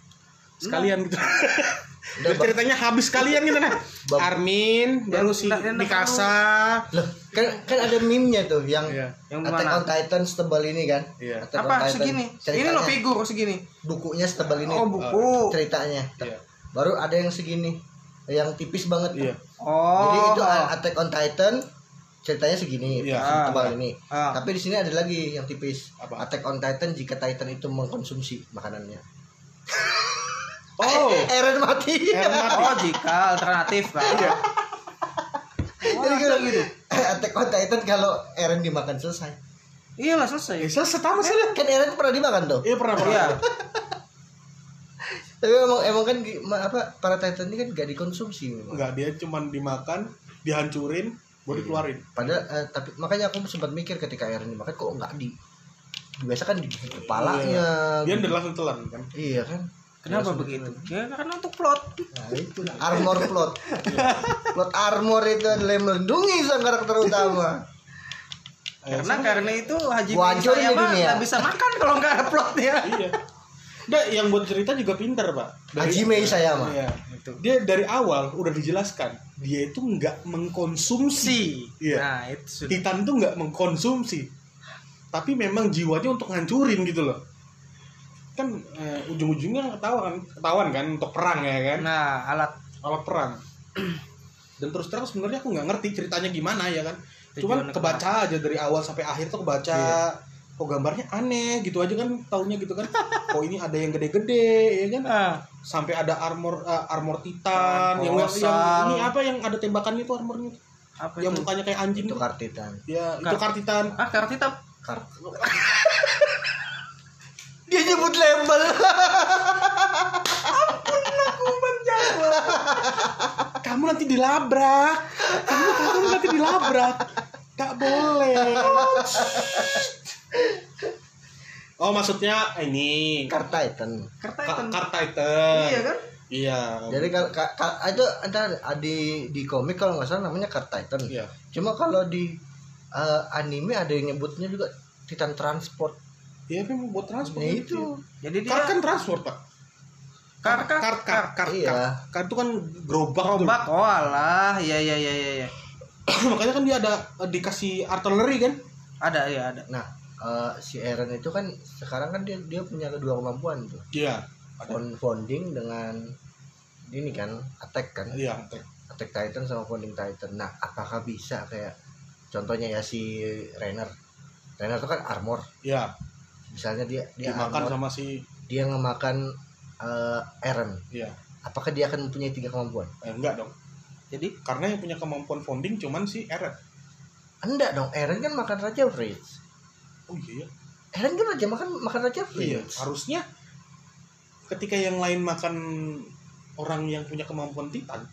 Sekalian gitu. Udah, ceritanya habis sekalian gitu nah. Armin baru si Mikasa. Loh, kan kan ada meme-nya tuh yang Iya. Yang Attack mana? on Titan setebal ini kan. Iya. Attack on Apa Titan. segini? Ini lo figur segini. bukunya setebal ini. Oh buku. Ceritanya. Iya. Baru ada yang segini. Yang tipis banget. Iya. Oh. Jadi itu Attack on Titan ceritanya segini, Iya. Ah. ini. Ah. Tapi di sini ada lagi yang tipis. Apa? Attack on Titan jika Titan itu mengkonsumsi makanannya. Oh. Eren mati. Eren mati. Oh jika alternatif kan. Iya. Jadi gitu. Attack on Titan kalau Eren dimakan selesai. Iyalah Eh, selesai. selesai tamat sudah. Kan Eren pernah dimakan tuh. Iya pernah pernah. Iya. Tapi emang emang kan apa para Titan ini kan gak dikonsumsi memang. Enggak, dia cuman dimakan, dihancurin, baru dikeluarin. Padahal eh, tapi makanya aku sempat mikir ketika Eren dimakan kok nggak di biasa kan di kepalanya. Dia udah langsung telan kan. Iya kan? Kenapa begitu? Ya karena untuk plot. Nah, itu armor plot. plot armor itu adalah melindungi sang karakter utama. Karena karena itu Haji hancurin saya mah nggak bisa makan kalau nggak ada plotnya. Iya. Nah, yang buat cerita juga pintar, Pak. Hajime Isayama. Iya, itu. Dia dari awal udah dijelaskan, dia itu nggak mengkonsumsi. Si. Iya. Nah, itu sudah. Titan tuh nggak mengkonsumsi. Tapi memang jiwanya untuk ngancurin gitu loh. Kan eh, ujung-ujungnya ketahuan, ketahuan kan untuk perang ya kan. Nah, alat alat perang dan terus terang sebenarnya aku nggak ngerti ceritanya gimana ya kan cuman kebaca aja dari awal sampai akhir tuh kebaca kok gambarnya aneh gitu aja kan taunya gitu kan. Kok ini ada yang gede-gede ya kan? Ah, sampai ada armor eh, armor titan yang, yang ini apa yang ada tembakannya itu armornya apa yang itu? mukanya kayak anjing Itu tuh. Kartitan. ya itu Kar- kartitan Ah, kartita. Kart. Dia nyebut label. kamu nanti dilabrak. Kamu kamu nanti dilabrak. Gak boleh oh maksudnya ini Kartitan. Kartitan. Kar Titan. Iya kan? Iya. Jadi kalau ka- ka- itu ada di di komik kalau nggak salah namanya Kartitan. Iya. Cuma kalau di eh, anime ada yang nyebutnya juga Titan Transport. Iya memang buat transport. Nah, itu. Jadi dia Kar kan transport pak. kar kar Kar kar kar Iya. kar. Kar itu kan gerobak. tuh. Gerobak, oh alah, iya iya iya iya. iya. Makanya kan dia ada eh, dikasih artileri kan. Ada ya ada. Nah, eh, si Eren itu kan sekarang kan dia dia punya kedua kemampuan tuh. Iya. Ada. Fond- Founding dengan ini kan attack kan. Iya. tek. Attack Titan sama Founding Titan. Nah, apakah bisa kayak contohnya ya si Rainer. Rainer itu kan armor. Iya. Misalnya dia dia Dimakan armor, sama si. dia ngemakan eh, Eren. Iya. Apakah dia akan mempunyai tiga kemampuan? Eh, enggak dong. Jadi Karena yang punya kemampuan founding cuman si Eren. Enggak dong, Eren kan makan Raja Fritz. Oh iya. Eren kan raja makan makan Raja Iya. Fritz. Harusnya ketika yang lain makan orang yang punya kemampuan titan,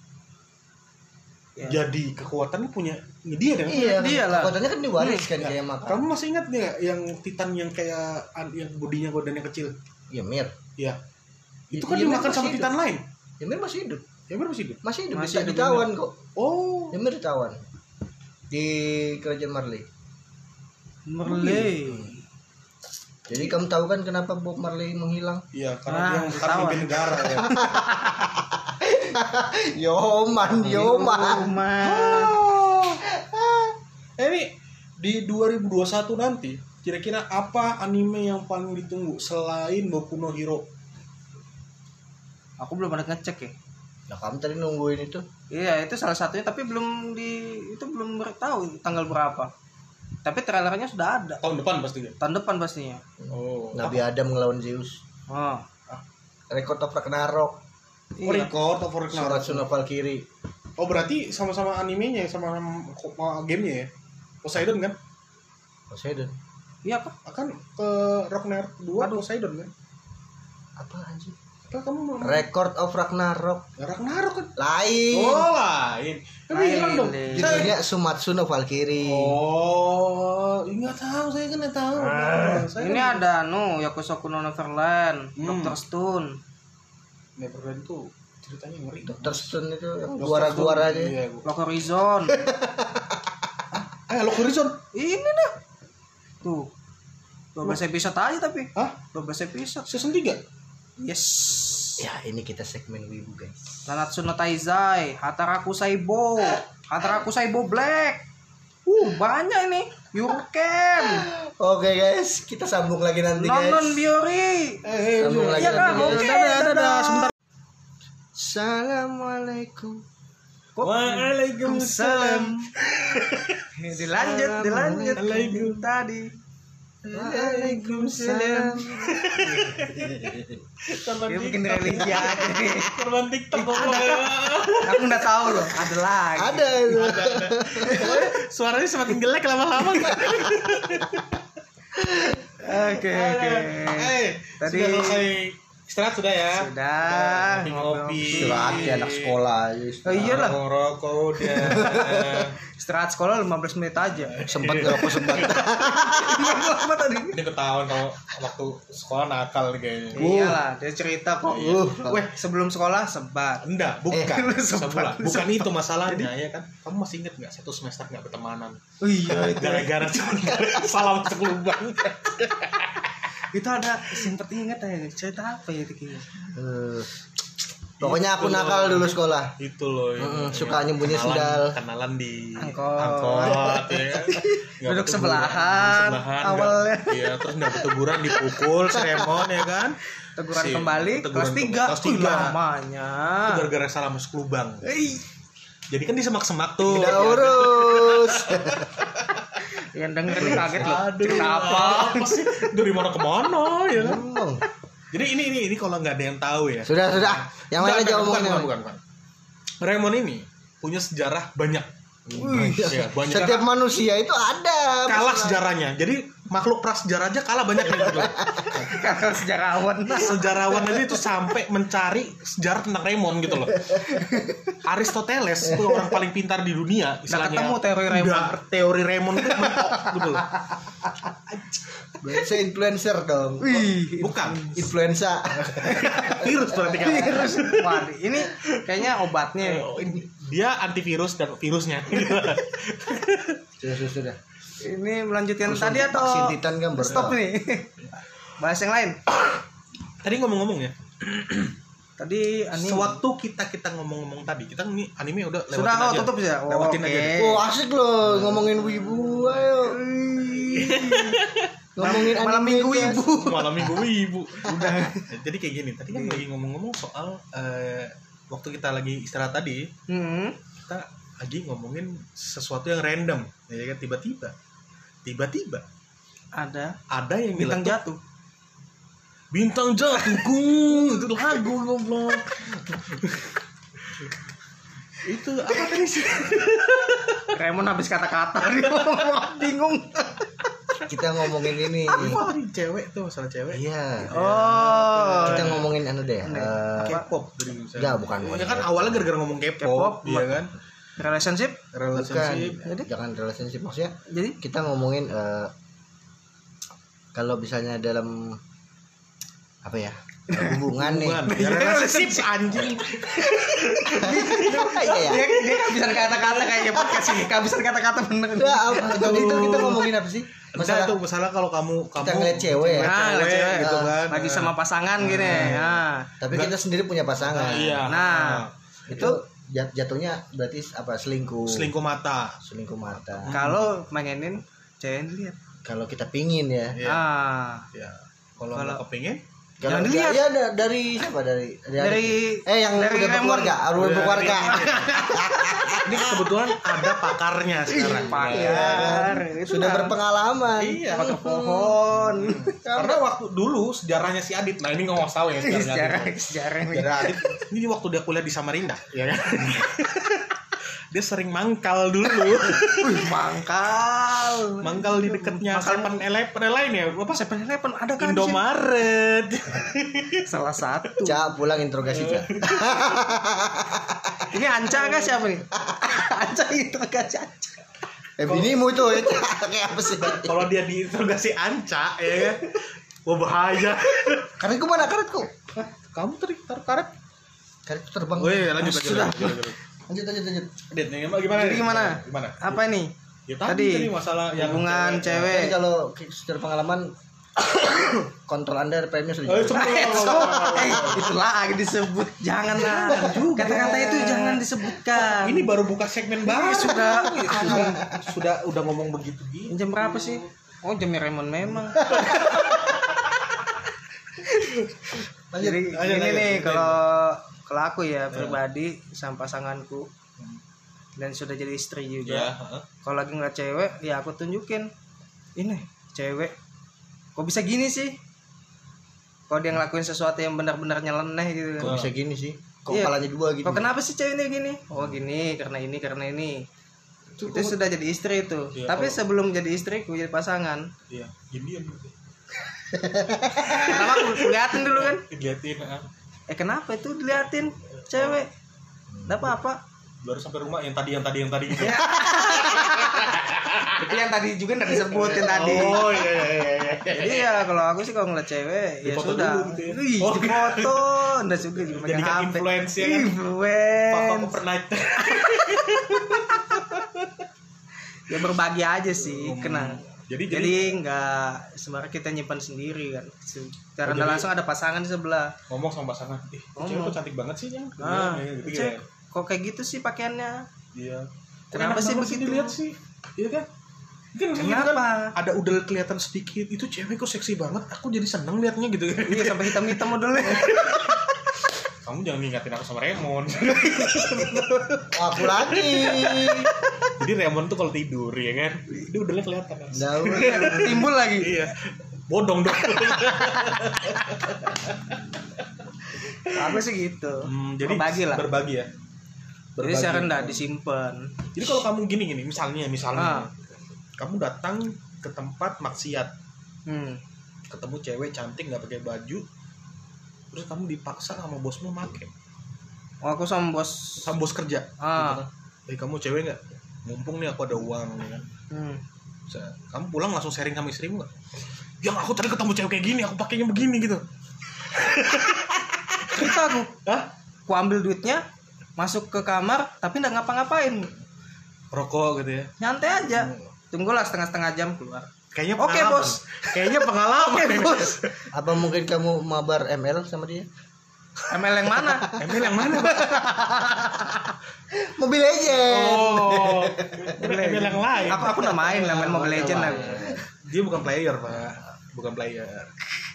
ya. jadi kekuatannya punya ini dia kan? Iya, Dia lah. kekuatannya kan diwariskan Hmm. kayak makan. Kamu masih ingat nggak yang titan yang kayak an- yang bodinya badannya kecil? Iya, Mir. Iya. Itu Iya, kan Mir dimakan sama hidup. titan lain. Ya Mir masih hidup. Ya benar masih hidup. Masih hidup, Masih ditawan kok. Oh. Ya Mir ditawan. Di kerajaan Marley. Merle. Jadi kamu tahu kan kenapa Bob Marley menghilang? Iya, karena Ah, dia ketahuan. pemimpin negara ya. Yoman, Yoman. Rumah. Eh, ini di 2021 nanti kira-kira apa anime yang paling ditunggu selain Boku no Hero? Aku belum ada ngecek ya. Nah, kamu tadi nungguin itu. Iya, itu salah satunya tapi belum di itu belum tahu tanggal berapa. Tapi trailernya sudah ada. Tahun depan pasti kan? Tahun depan pastinya. Oh. Nabi Adam ngelawan Zeus. Oh. Record of Ragnarok. Oh, Iya. record of Ragnarok. Surat Valkyrie. Oh, berarti sama-sama animenya sama sama gamenya ya? Poseidon kan? Poseidon. Iya kah? Akan ke Ragnarok 2 Poseidon kan? Apa anjing? Apa kamu mau Record of Ragnarok. Ragnarok kan? Lain. Oh, lain. Kan Lain, bilang dong. Judulnya Sumatsu no Valkyrie. Oh, enggak tahu saya kan enggak tahu. saya Ini kan- ada no Yakusoku no Neverland, Hmm. Dr. Stone. Neverland tuh ceritanya ngeri. Dr. Stone itu yang juara-juara aja. Iya, gua- Lock Horizon. Eh, Lock Horizon. Ini dah. Tuh. 12 episode aja tapi. Hah? 12 episode. Season 3? Yes. Ya, ini kita segmen wibu, guys. Nanatsu no Taizai, Hataraku Saibo, Hataraku Saibo Black. Uh, banyak ini. Yurken, Oke, guys. Kita sambung lagi nanti, guys. Nonon Biori. Eh, Sambung lagi Iya kan? nanti, guys. Oke, dadah, dadah. dadah. Sebentar. Assalamualaikum. Waalaikumsalam. Dilanjut, dilanjut. Tadi. Waalaikumsalam. Dia bikin religi aja. Korban TikTok pokoknya. Aku nggak tahu loh, ada lagi. Ada itu. Suaranya semakin jelek lama-lama. Oke oke. Eh, Tadi- sudah selesai istirahat sudah ya. Sudah. Ngopi-ngopi. Istirahat ya anak sekolah aja. Oh iyalah. Ngerokok udah. Istirahat sekolah 15 menit aja. Sempat ngerokok sempat. Apa tadi? Ini ketahuan kalau waktu sekolah nakal kayaknya. Iyalah, dia cerita kok. Uh. Weh, sebelum sekolah sebat. Enggak, bukan. Eh, sempat, Sebulan. Bukan sempat. itu masalahnya ya kan. Kamu masih inget nggak satu semester nggak bertemanan? Oh iya. Gara-gara cuma salah masuk lubang. Itu ada sempet inget ya cerita apa ya kayaknya? Eh, Pokoknya aku nakal dulu sekolah. itu loh. ya. Mm, suka nyembunyi Kenalan- sendal. Kenalan di Angkot. angkot, ya kan. Nggak Duduk berteguran, sebelahan, sebelahan, awalnya. Iya, terus nggak teguran dipukul seremon ya kan. Teguran Si- kembali teguran kelas 3. Kelas tiga. lamanya. Itu gara-gara salah masuk lubang. Jadi kan di semak-semak tuh. Tidak urus. yang denger kaget loh. Aduh, Cerita apa? apa sih? Dari mana ke mana ya kan? Jadi ini ini ini kalau nggak ada yang tahu ya. Sudah sudah. Yang lain aja bukan, bukan, bukan, bukan. Raymond ini punya sejarah banyak. Wih, Iya, banyak. Setiap manusia itu ada. kalah sejarahnya. Jadi makhluk prasejarah aja kalah banyak gitu. Kakak sejarawan. Sejarawan aja itu sampai mencari sejarah tentang Raymond gitu loh. Aristoteles itu orang paling pintar di dunia. Istilahnya. ketemu teori Raymond. Nggak, teori Raymond itu mentok gitu loh. Saya influencer dong. Wih, Bukan. Influenza. Virus berarti kan. virus. Waduh, ini kayaknya obatnya. Ini Dia antivirus dan virusnya. Sudah sudah sudah. Ini melanjutkan Terus tadi atau vaksin Titan kan stop nih? Bahas yang lain. Tadi ngomong-ngomong ya, Tadi anime. sewaktu kita kita ngomong-ngomong tadi, kita ini anime udah lewatin Sudah oh aja. tutup ya. Oh, lewatin oke. aja. Oh asik loh ngomongin wibu ayo. ngomongin Malam minggu ibu. malam minggu ibu udah jadi kayak gini tadi kan lagi ngomong-ngomong soal eh, waktu kita lagi istirahat tadi Hmm. kita lagi ngomongin sesuatu yang random ya kan tiba-tiba tiba-tiba Ada ada yang bintang jatuh. bintang jatuh gung itu lagu goblok itu apa tadi sih Raymond habis kata-kata bingung. Kita ngomongin ini. apa tadi cewek tuh masalah cewek Iya. Oh. Kita ngomongin anu deh. Eh, K-pop tadi misalnya. Enggak, bukan. ya kan awalnya gara-gara ngomong K-pop, K-pop iya kan relationship. bukan. relationship Jadi? Jangan relationship maksudnya. Jadi Kita ngomongin eh, kalau misalnya dalam apa ya? hubungan nih. Hubungan. Ya, relationship anjing Iya ya. dia dia kehabisan kata-kata kayaknya podcast ini. Kehabisan kata-kata bener. Apa- tadi itu kita ngomongin apa sih? Masalah itu masalah kalau kamu kamu Kita ngeliat cewek ya. ngeliat Nah, cewek, cewek, gitu nah, kan. lagi sama pasangan gini. Nah, tapi kita sendiri punya pasangan. iya. Nah. Itu jat- jatuhnya berarti apa selingkuh. selingkuh mata. Selingkuh mata. kalau pengenin cewek lihat. Kalau kita pingin ya. Iya. Ah, Ya. Kalau Kalau- nggak kepingin, Jangan dilihat. ya da- dari siapa dari Dari- eh yang dari udah berkeluarga, udah Dari- berkeluarga. ini kebetulan ada pakarnya sekarang. pakar. Itu Sudah lah. berpengalaman. Iya. Pakai pohon. Karena waktu dulu sejarahnya si Adit, nah ini nggak mau tahu ya sejarahnya sejarah sejarah. Sejarah Adit, ini waktu dia kuliah di Samarinda, ya kan? Dia sering mangkal dulu, Wih, mangkal. mangkal di Mangkal- Seven Eleven lain ya, apa? Seven Eleven ada kan? Indomaret. Salah satu. Cak pulang interogasi Cak. Ini Anca kah siapa nih? Anca itu kagak Anca. Eh binimu itu ya Cak. kayak apa sih? Kalau dia diinterogasi Anca, ya kan? Wah bahaya. Karetku mana karetku? Kamu tadi taruh karet? Karet itu terbang. Oh iya, lanjut, lanjut, lanjut, lanjut. Lanjut lanjut lanjut. Dit, nih, gimana? Jadi gimana? Gimana? Apa ini? Ya, Tadi, tadi, tadi masalah yang Hubungan Jadi cewek. kalau secara pengalaman kontrol Anda RPM-nya sudah sebut- Eh, so, eh, itu lagi disebut. Janganlah. Kata-kata itu jangan disebutkan. Ini baru buka segmen baru. sudah. sudah, sudah udah ngomong begitu gitu. Jam berapa sih? Oh, jamnya Raymond memang. Lanjut. Jadi lanjut, ini lanjut. nih kalau kalau aku ya pribadi sama pasanganku dan sudah jadi istri juga. Kalau lagi ngeliat cewek, ya aku tunjukin. Ini cewek. Kok bisa gini sih? Kalau dia ngelakuin sesuatu yang benar-benar nyeleneh gitu. Kok bisa gini sih? Kok Iya. kepalanya dua gitu? Kok kenapa sih cewek ini gini? Oh gini, karena ini, karena ini. Itu sudah jadi istri itu. Iya, Tapi kalau- sebelum jadi istriku, jadi pasangan, Iya, diam diam. pertama aku liatin dulu kan liatin. Eh kenapa itu diliatin cewek Nggak apa-apa baru sampai rumah yang tadi yang tadi yang tadi gitu. itu yang tadi juga nggak disebutin tadi oh iya iya iya, iya. jadi ya kalau aku sih kalau ngeliat cewek ya Dipoto sudah dulu gitu ya. Wih, Oh. foto nggak juga juga pegang Jadikan HP influence ya kan? Papa overnight ya berbagi aja sih Hmm. kenal jadi jadi, nggak sebenarnya kita nyimpan sendiri kan. Secara Oh, langsung ada pasangan di sebelah. Ngomong sama pasangan. Ih kok cewek kok cantik banget sih yang ah gitu cek ya. Kok kayak gitu sih pakaiannya? Iya. Kenapa sih begitu? dilihat sih? Iya kan? Mungkin gitu Kenapa? kan ada udel kelihatan sedikit itu cewek kok seksi banget aku jadi seneng liatnya gitu iya sampai hitam-hitam modelnya kamu jangan ngingatin aku sama Raymond. Aku lagi. Jadi Raymond tuh kalau tidur ya kan? Dia udelnya kelihatan Daun. timbul lagi. Iya. Bodong dong. Apa sih gitu. Hmm, jadi Berbagi lah. berbagi ya. Jadi secara nggak disimpan. Jadi kalau kamu gini gini misalnya misalnya. Ah. kamu datang ke tempat maksiat. Hmm. ketemu cewek cantik nggak pakai baju terus kamu dipaksa sama bosmu make. Oh, aku sama bos. Sama bos kerja? Ah. gitu kan. eh kamu cewek nggak? Mumpung nih aku ada uang ya kan? Hmm. Bisa- kamu pulang langsung sharing sama istrimu nggak? Yang aku tadi ketemu cewek kayak gini aku pakainya begini gitu. Cerita aku. Hah? aku ambil duitnya masuk ke kamar tapi nggak ngapa-ngapain. Rokok gitu ya? Nyantai aja. Tunggulah setengah-setengah jam keluar kayaknya Oke, pengalaman. bos. kayaknya pengalaman oke ya. bos. apa mungkin kamu mabar ML sama dia? ML yang mana? Emil yang mana? Mobile Legend. Oh. Emil yang lain. Aku aku nggak main nggak main Mobile Legend. Aku dia bukan player pak. Bukan player.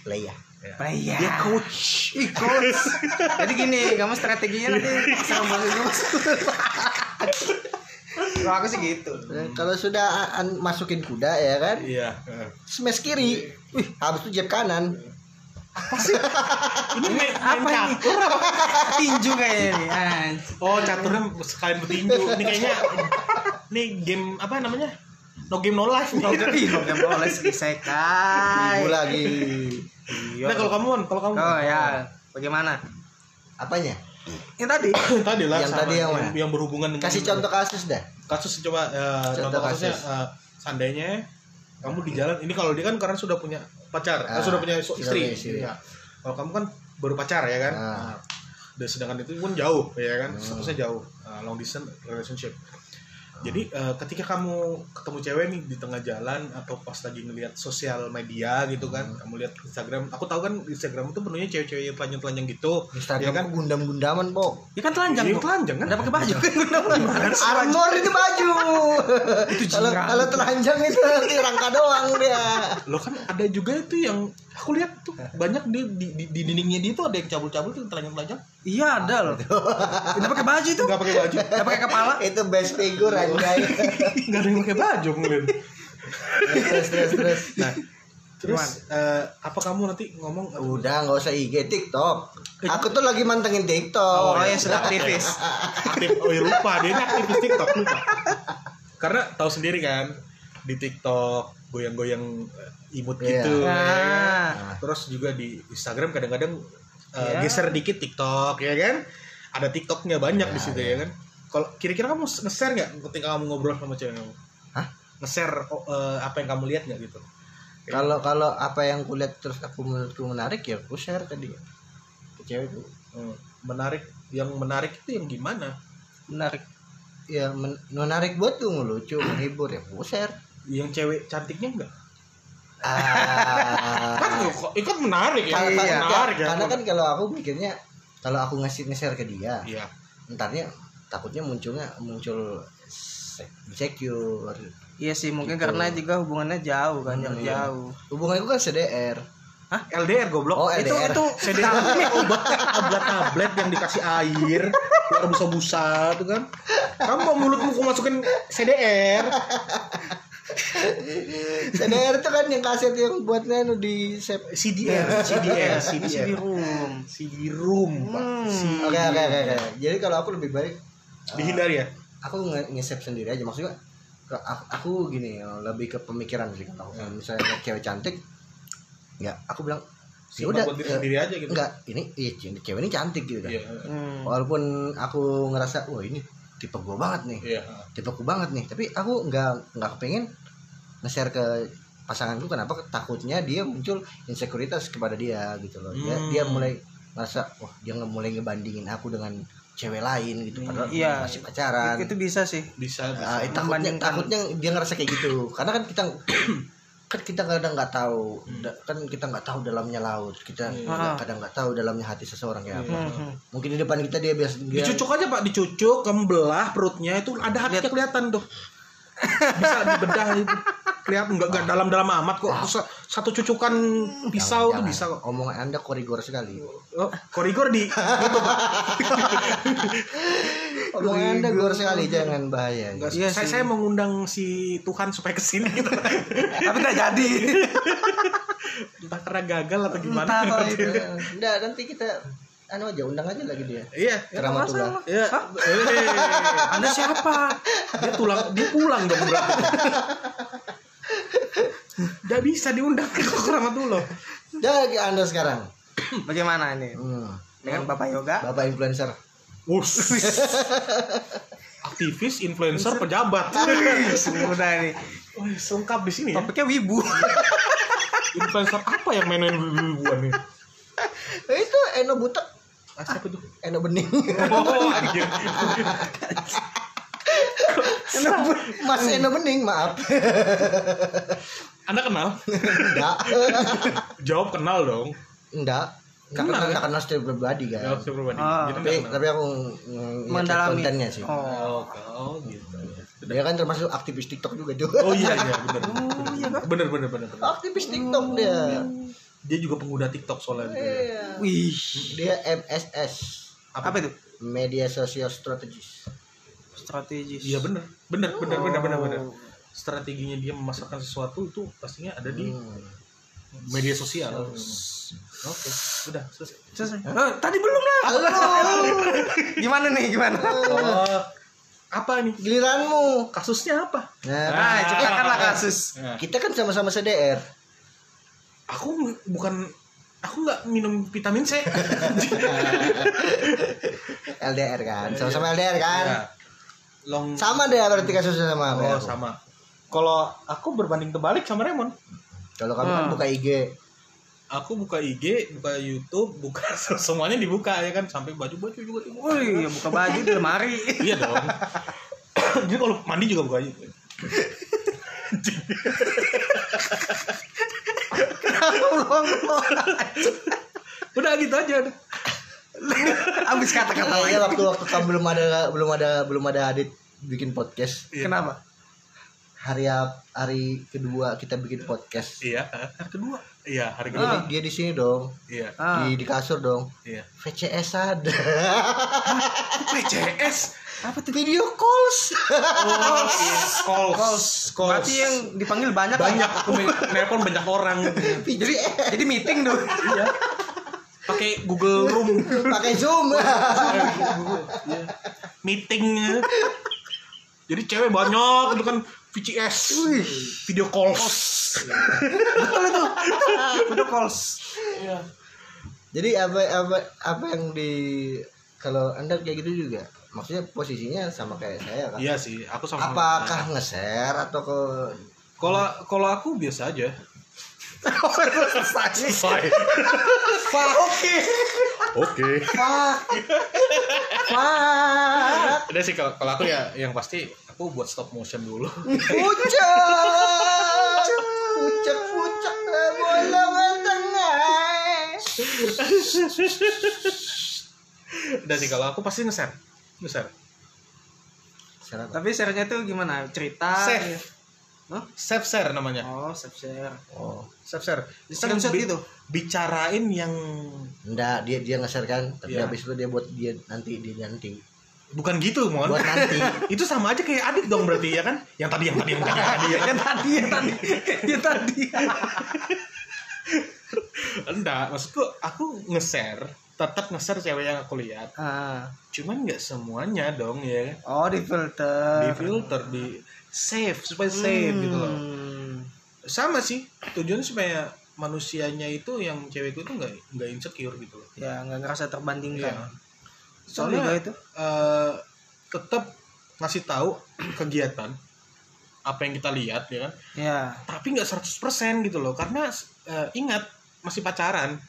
Leia player. Dia coach. Ih, coach. Jadi gini, kamu strateginya nanti bos bos. Kalau aku sih gitu. Eh, kalau sudah masukin kuda ya kan iya eh. smash kiri wih habis itu jab kanan ini main, main Apa ini? catur apa? Tinju kayaknya nih. oh caturnya sekalian bertinju ini kayaknya ini game apa namanya no game no life nih Ih, kok yang boleh sih sekai. Ibu lagi Iya. nah kalau kamu kalau kamu Oh ya, bagaimana? apanya Ini tadi. tadi lah Yang sama, tadi yang mana? yang berhubungan dengan kasih contoh kasus dah kasus coba eh, Contoh contoh kasusnya kasus. eh, seandainya kamu di jalan ini kalau dia kan karena sudah punya pacar eh, Ah, sudah punya istri, istri. Iya. kalau kamu kan baru pacar ya kan Ah. Nah, dan sedangkan itu pun jauh ya kan Hmm. statusnya jauh eh, long distance relationship jadi eh, ketika kamu ketemu cewek nih di tengah jalan atau pas lagi ngelihat sosial media gitu kan Hmm. kamu lihat Instagram aku tahu kan Instagram itu penuhnya cewek-cewek yang telanjang-telanjang gitu Instagram ya kan gundam-gundaman po Ya kan telanjang kok. telanjang kan Udah pakai baju. armor itu baju kalau jingan. kalau telanjang itu nanti rangka doang dia lo kan ada juga itu yang aku lihat tuh banyak di di, di, di dindingnya dia tuh ada yang cabul-cabul tuh telanjang-telanjang Iya ada loh. Udah pakai baju itu. nggak pakai baju. Udah pakai kepala. itu best figure anjay. Nggak ada yang pakai baju ngeliat terus terus terus. Nah terus eh, apa kamu nanti ngomong? Udah nggak usah IG TikTok. Aku tuh lagi mantengin TikTok. Oh, ya sudah aktivis. aktif. Oh ya lupa. Dia ini aktivis TikTok lupa. Karena tahu sendiri kan di TikTok goyang-goyang eh, imut Iya. gitu? Nah, terus juga di Instagram kadang-kadang uh, Iya. geser dikit TikTok ya kan ada TikToknya banyak di Ya, situ ya kan kalau kira-kira kamu nge-share nggak ketika kamu ngobrol sama cewek kamu Hah? nge-share uh, apa yang kamu lihat nggak gitu kalau kalau apa yang kulihat terus aku menurutku menarik ya aku share tadi ke cewek tuh Hmm, menarik yang menarik itu yang gimana menarik. ya men- menarik buat tuh ngelucu menghibur ya aku share yang cewek cantiknya enggak ah. Kan kok ikut menarik ya Karena- Iya. menarik ya. karena kan kalau aku mikirnya kalau aku ngasih nge-share ke dia iya. entarnya takutnya munculnya muncul se- insecure Iya sih, mungkin Gitu. karena juga hubungannya jauh kan, Hmm, iya. jauh. hubunganku kan CDR LDR goblok. Oh Itu LDR itu CD obat tablet tablet yang dikasih air keluar busa-busa tuh kan. Kamu mau mulutmu kok masukin CDR CDR itu kan yang kaset yang buatnya nu di save CDR CDR CDR di room. CD room pak Hmm. Oke oke oke oke. Jadi kalau aku lebih baik uh, dihindari ya? aku nge- nge-save sendiri aja. Maksudnya ke- aku, aku gini lebih ke pemikiran sih kalau aku. Misalnya cewek cantik nggak aku bilang ya udah buat diri eh, sendiri aja gitu. enggak ini iya, cewek ini cantik gitu. Kan iya. Hmm. walaupun aku ngerasa wah ini tipe gue banget nih. Iya. Tipe gue banget nih. Tapi aku nggak nggak kepengen nge-share ke pasanganku kenapa takutnya dia muncul insekuritas kepada dia gitu loh. Dia Hmm. dia mulai ngerasa wah dia nge- mulai ngebandingin aku dengan cewek lain gitu. Padahal Iya. masih pacaran. Itu bisa sih. bisa bisa. Ah, takutnya takutnya dia ngerasa kayak gitu. Karena kan kita kan kita kadang nggak tahu. Da- kan kita nggak tahu dalamnya laut. Kita nggak- kadang nggak tahu dalamnya hati seseorang kayak apa. Hmm. mungkin di depan kita dia biasa dia dicucuk aja pak. Dicucuk kamu belah perutnya itu ada hatinya kelihatan tuh bisa dibedah itu. Kelihatan nggak nggak dalam dalam amat kok. Sa- satu cucukan pisau tuh Jangan, bisa kok. Omongan anda korigor sekali. Oh, korigor di itu pak omongan anda gor sekali jangan bahaya. Iya saya, saya mengundang si Tuhan supaya ke sini gitu Tapi nggak jadi. entah karena gagal atau gimana. Entah itu. Udah nanti kita anu aja undang aja lagi dia iya Keramatullah ya eh, Anda siapa? dia tulang dia pulang dong berarti Gak bisa diundang ke Rahmatullah Jadi anda sekarang Bagaimana ini? hmm. Dengan Bapak Yoga? bapak influencer Wus. Aktivis, influencer, pejabat. Udah ini. Wih, lengkap di sini ya. Topiknya wibu. Influencer apa yang main-main wibu-wibuan nih? Itu Eno butek Ah, siapa tuh? Eno bening Oh, anjir. Mas Eno bening maaf Anda kenal? enggak Jawab kenal dong. enggak enggak Kenal, kenal kenal secara pribadi kan Jawab secara pribadi. Ah, tapi kenal. tapi aku Mendalami. kontennya sih Oh. Oh, oh, gitu. dia kan termasuk aktivis TikTok juga tuh Oh iya iya benar. Oh, iya kan? Benar benar benar. benar. aktivis TikTok dia Dia juga pengguna TikTok soalnya gitu. ya. Iya. Wih. dia MSS Apa itu? media sosial strategis Strategis. Iya benar. Benar benar benar benar benar. Oh. Strateginya dia memasarkan sesuatu itu pastinya ada di Hmm. media sosial. Oke, udah selesai. Selesai. Oh, tadi belum lah. Gimana nih? Gimana? Oh, apa nih? giliranmu Kasusnya apa? nah, Nah, ceritakanlah kasus. Nah, kita kan sama-sama CDR aku bukan aku nggak minum vitamin C. LDR kan sama-sama LDR kan Ya. Long sama deh berarti kasusnya sama Oh, aku. sama. Kalau aku berbanding terbalik sama Raymond. kalau kamu kan Hmm. buka IG Aku buka IG, buka YouTube, buka semuanya dibuka ya kan sampai baju-baju juga dibuka. Wih, ya buka baju di lemari. iya dong. Jadi kalau mandi juga buka YouTube. Udah gitu aja. udah. Abis kata-kata lagi. Kayaknya waktu-waktu kamu belum ada belum ada belum ada Adit bikin podcast Iya. Kenapa? hari ap- hari kedua kita bikin podcast Iya, hari kedua. Iya, hari kedua. di- dia di sini dong Iya. Ah. di di kasur dong Iya. VCS ada PCS. Apa tuh? video calls Oh, iya. Calls. Calls. Berarti yang dipanggil banyak banyak lah. aku nelpon banyak orang. Jadi jadi meeting tuh. Iya. Pakai Google Room. pakai zoom Iya. Meetingnya. Jadi cewek banyak itu kan VCS. Video calls. Udah calls. Iya. jadi apa apa apa yang di kalau anda kayak gitu juga maksudnya posisinya sama kayak saya kan Iya sih, aku sama apakah nge-share atau ke Kalau kalau aku biasa aja. Selesai. Selesai. fuck Oke. fuck fuck Udah sih kalau aku ya yang pasti aku buat stop motion dulu. pucak pucak pucak bola tengah Udah sih kalau aku pasti nge-share. Nge-share. Tapi share-nya tuh gimana? Cerita. Save. Hah? Save share namanya. Oh, save share. oh Save share. Di screenshot Bi- gitu. Bicarain yang enggak dia dia nge-share kan tapi Iya. habis itu dia buat dia nanti dia nanti bukan gitu, mon. buat nanti itu sama aja kayak Adit dong berarti ya kan? Yang tadi yang tadi yang tadi, yang tadi ya kan? Yang tadi, yang tadi, yang tadi. Enggak, maksudku aku nge-share, tetap nge-share cewek yang aku lihat. Ah. Cuman nggak semuanya dong ya. Oh, di filter. Di filter, di save supaya save gitu loh. Hmm. Sama sih, tujuannya supaya manusianya itu yang cewekku itu nggak nggak insecure gitu loh ya nggak ngerasa terbandingkan Iya. soalnya Soalnya- itu Eh, tetap ngasih tahu kegiatan apa yang kita lihat ya kan ya tapi nggak 100% gitu loh karena eh, ingat masih pacaran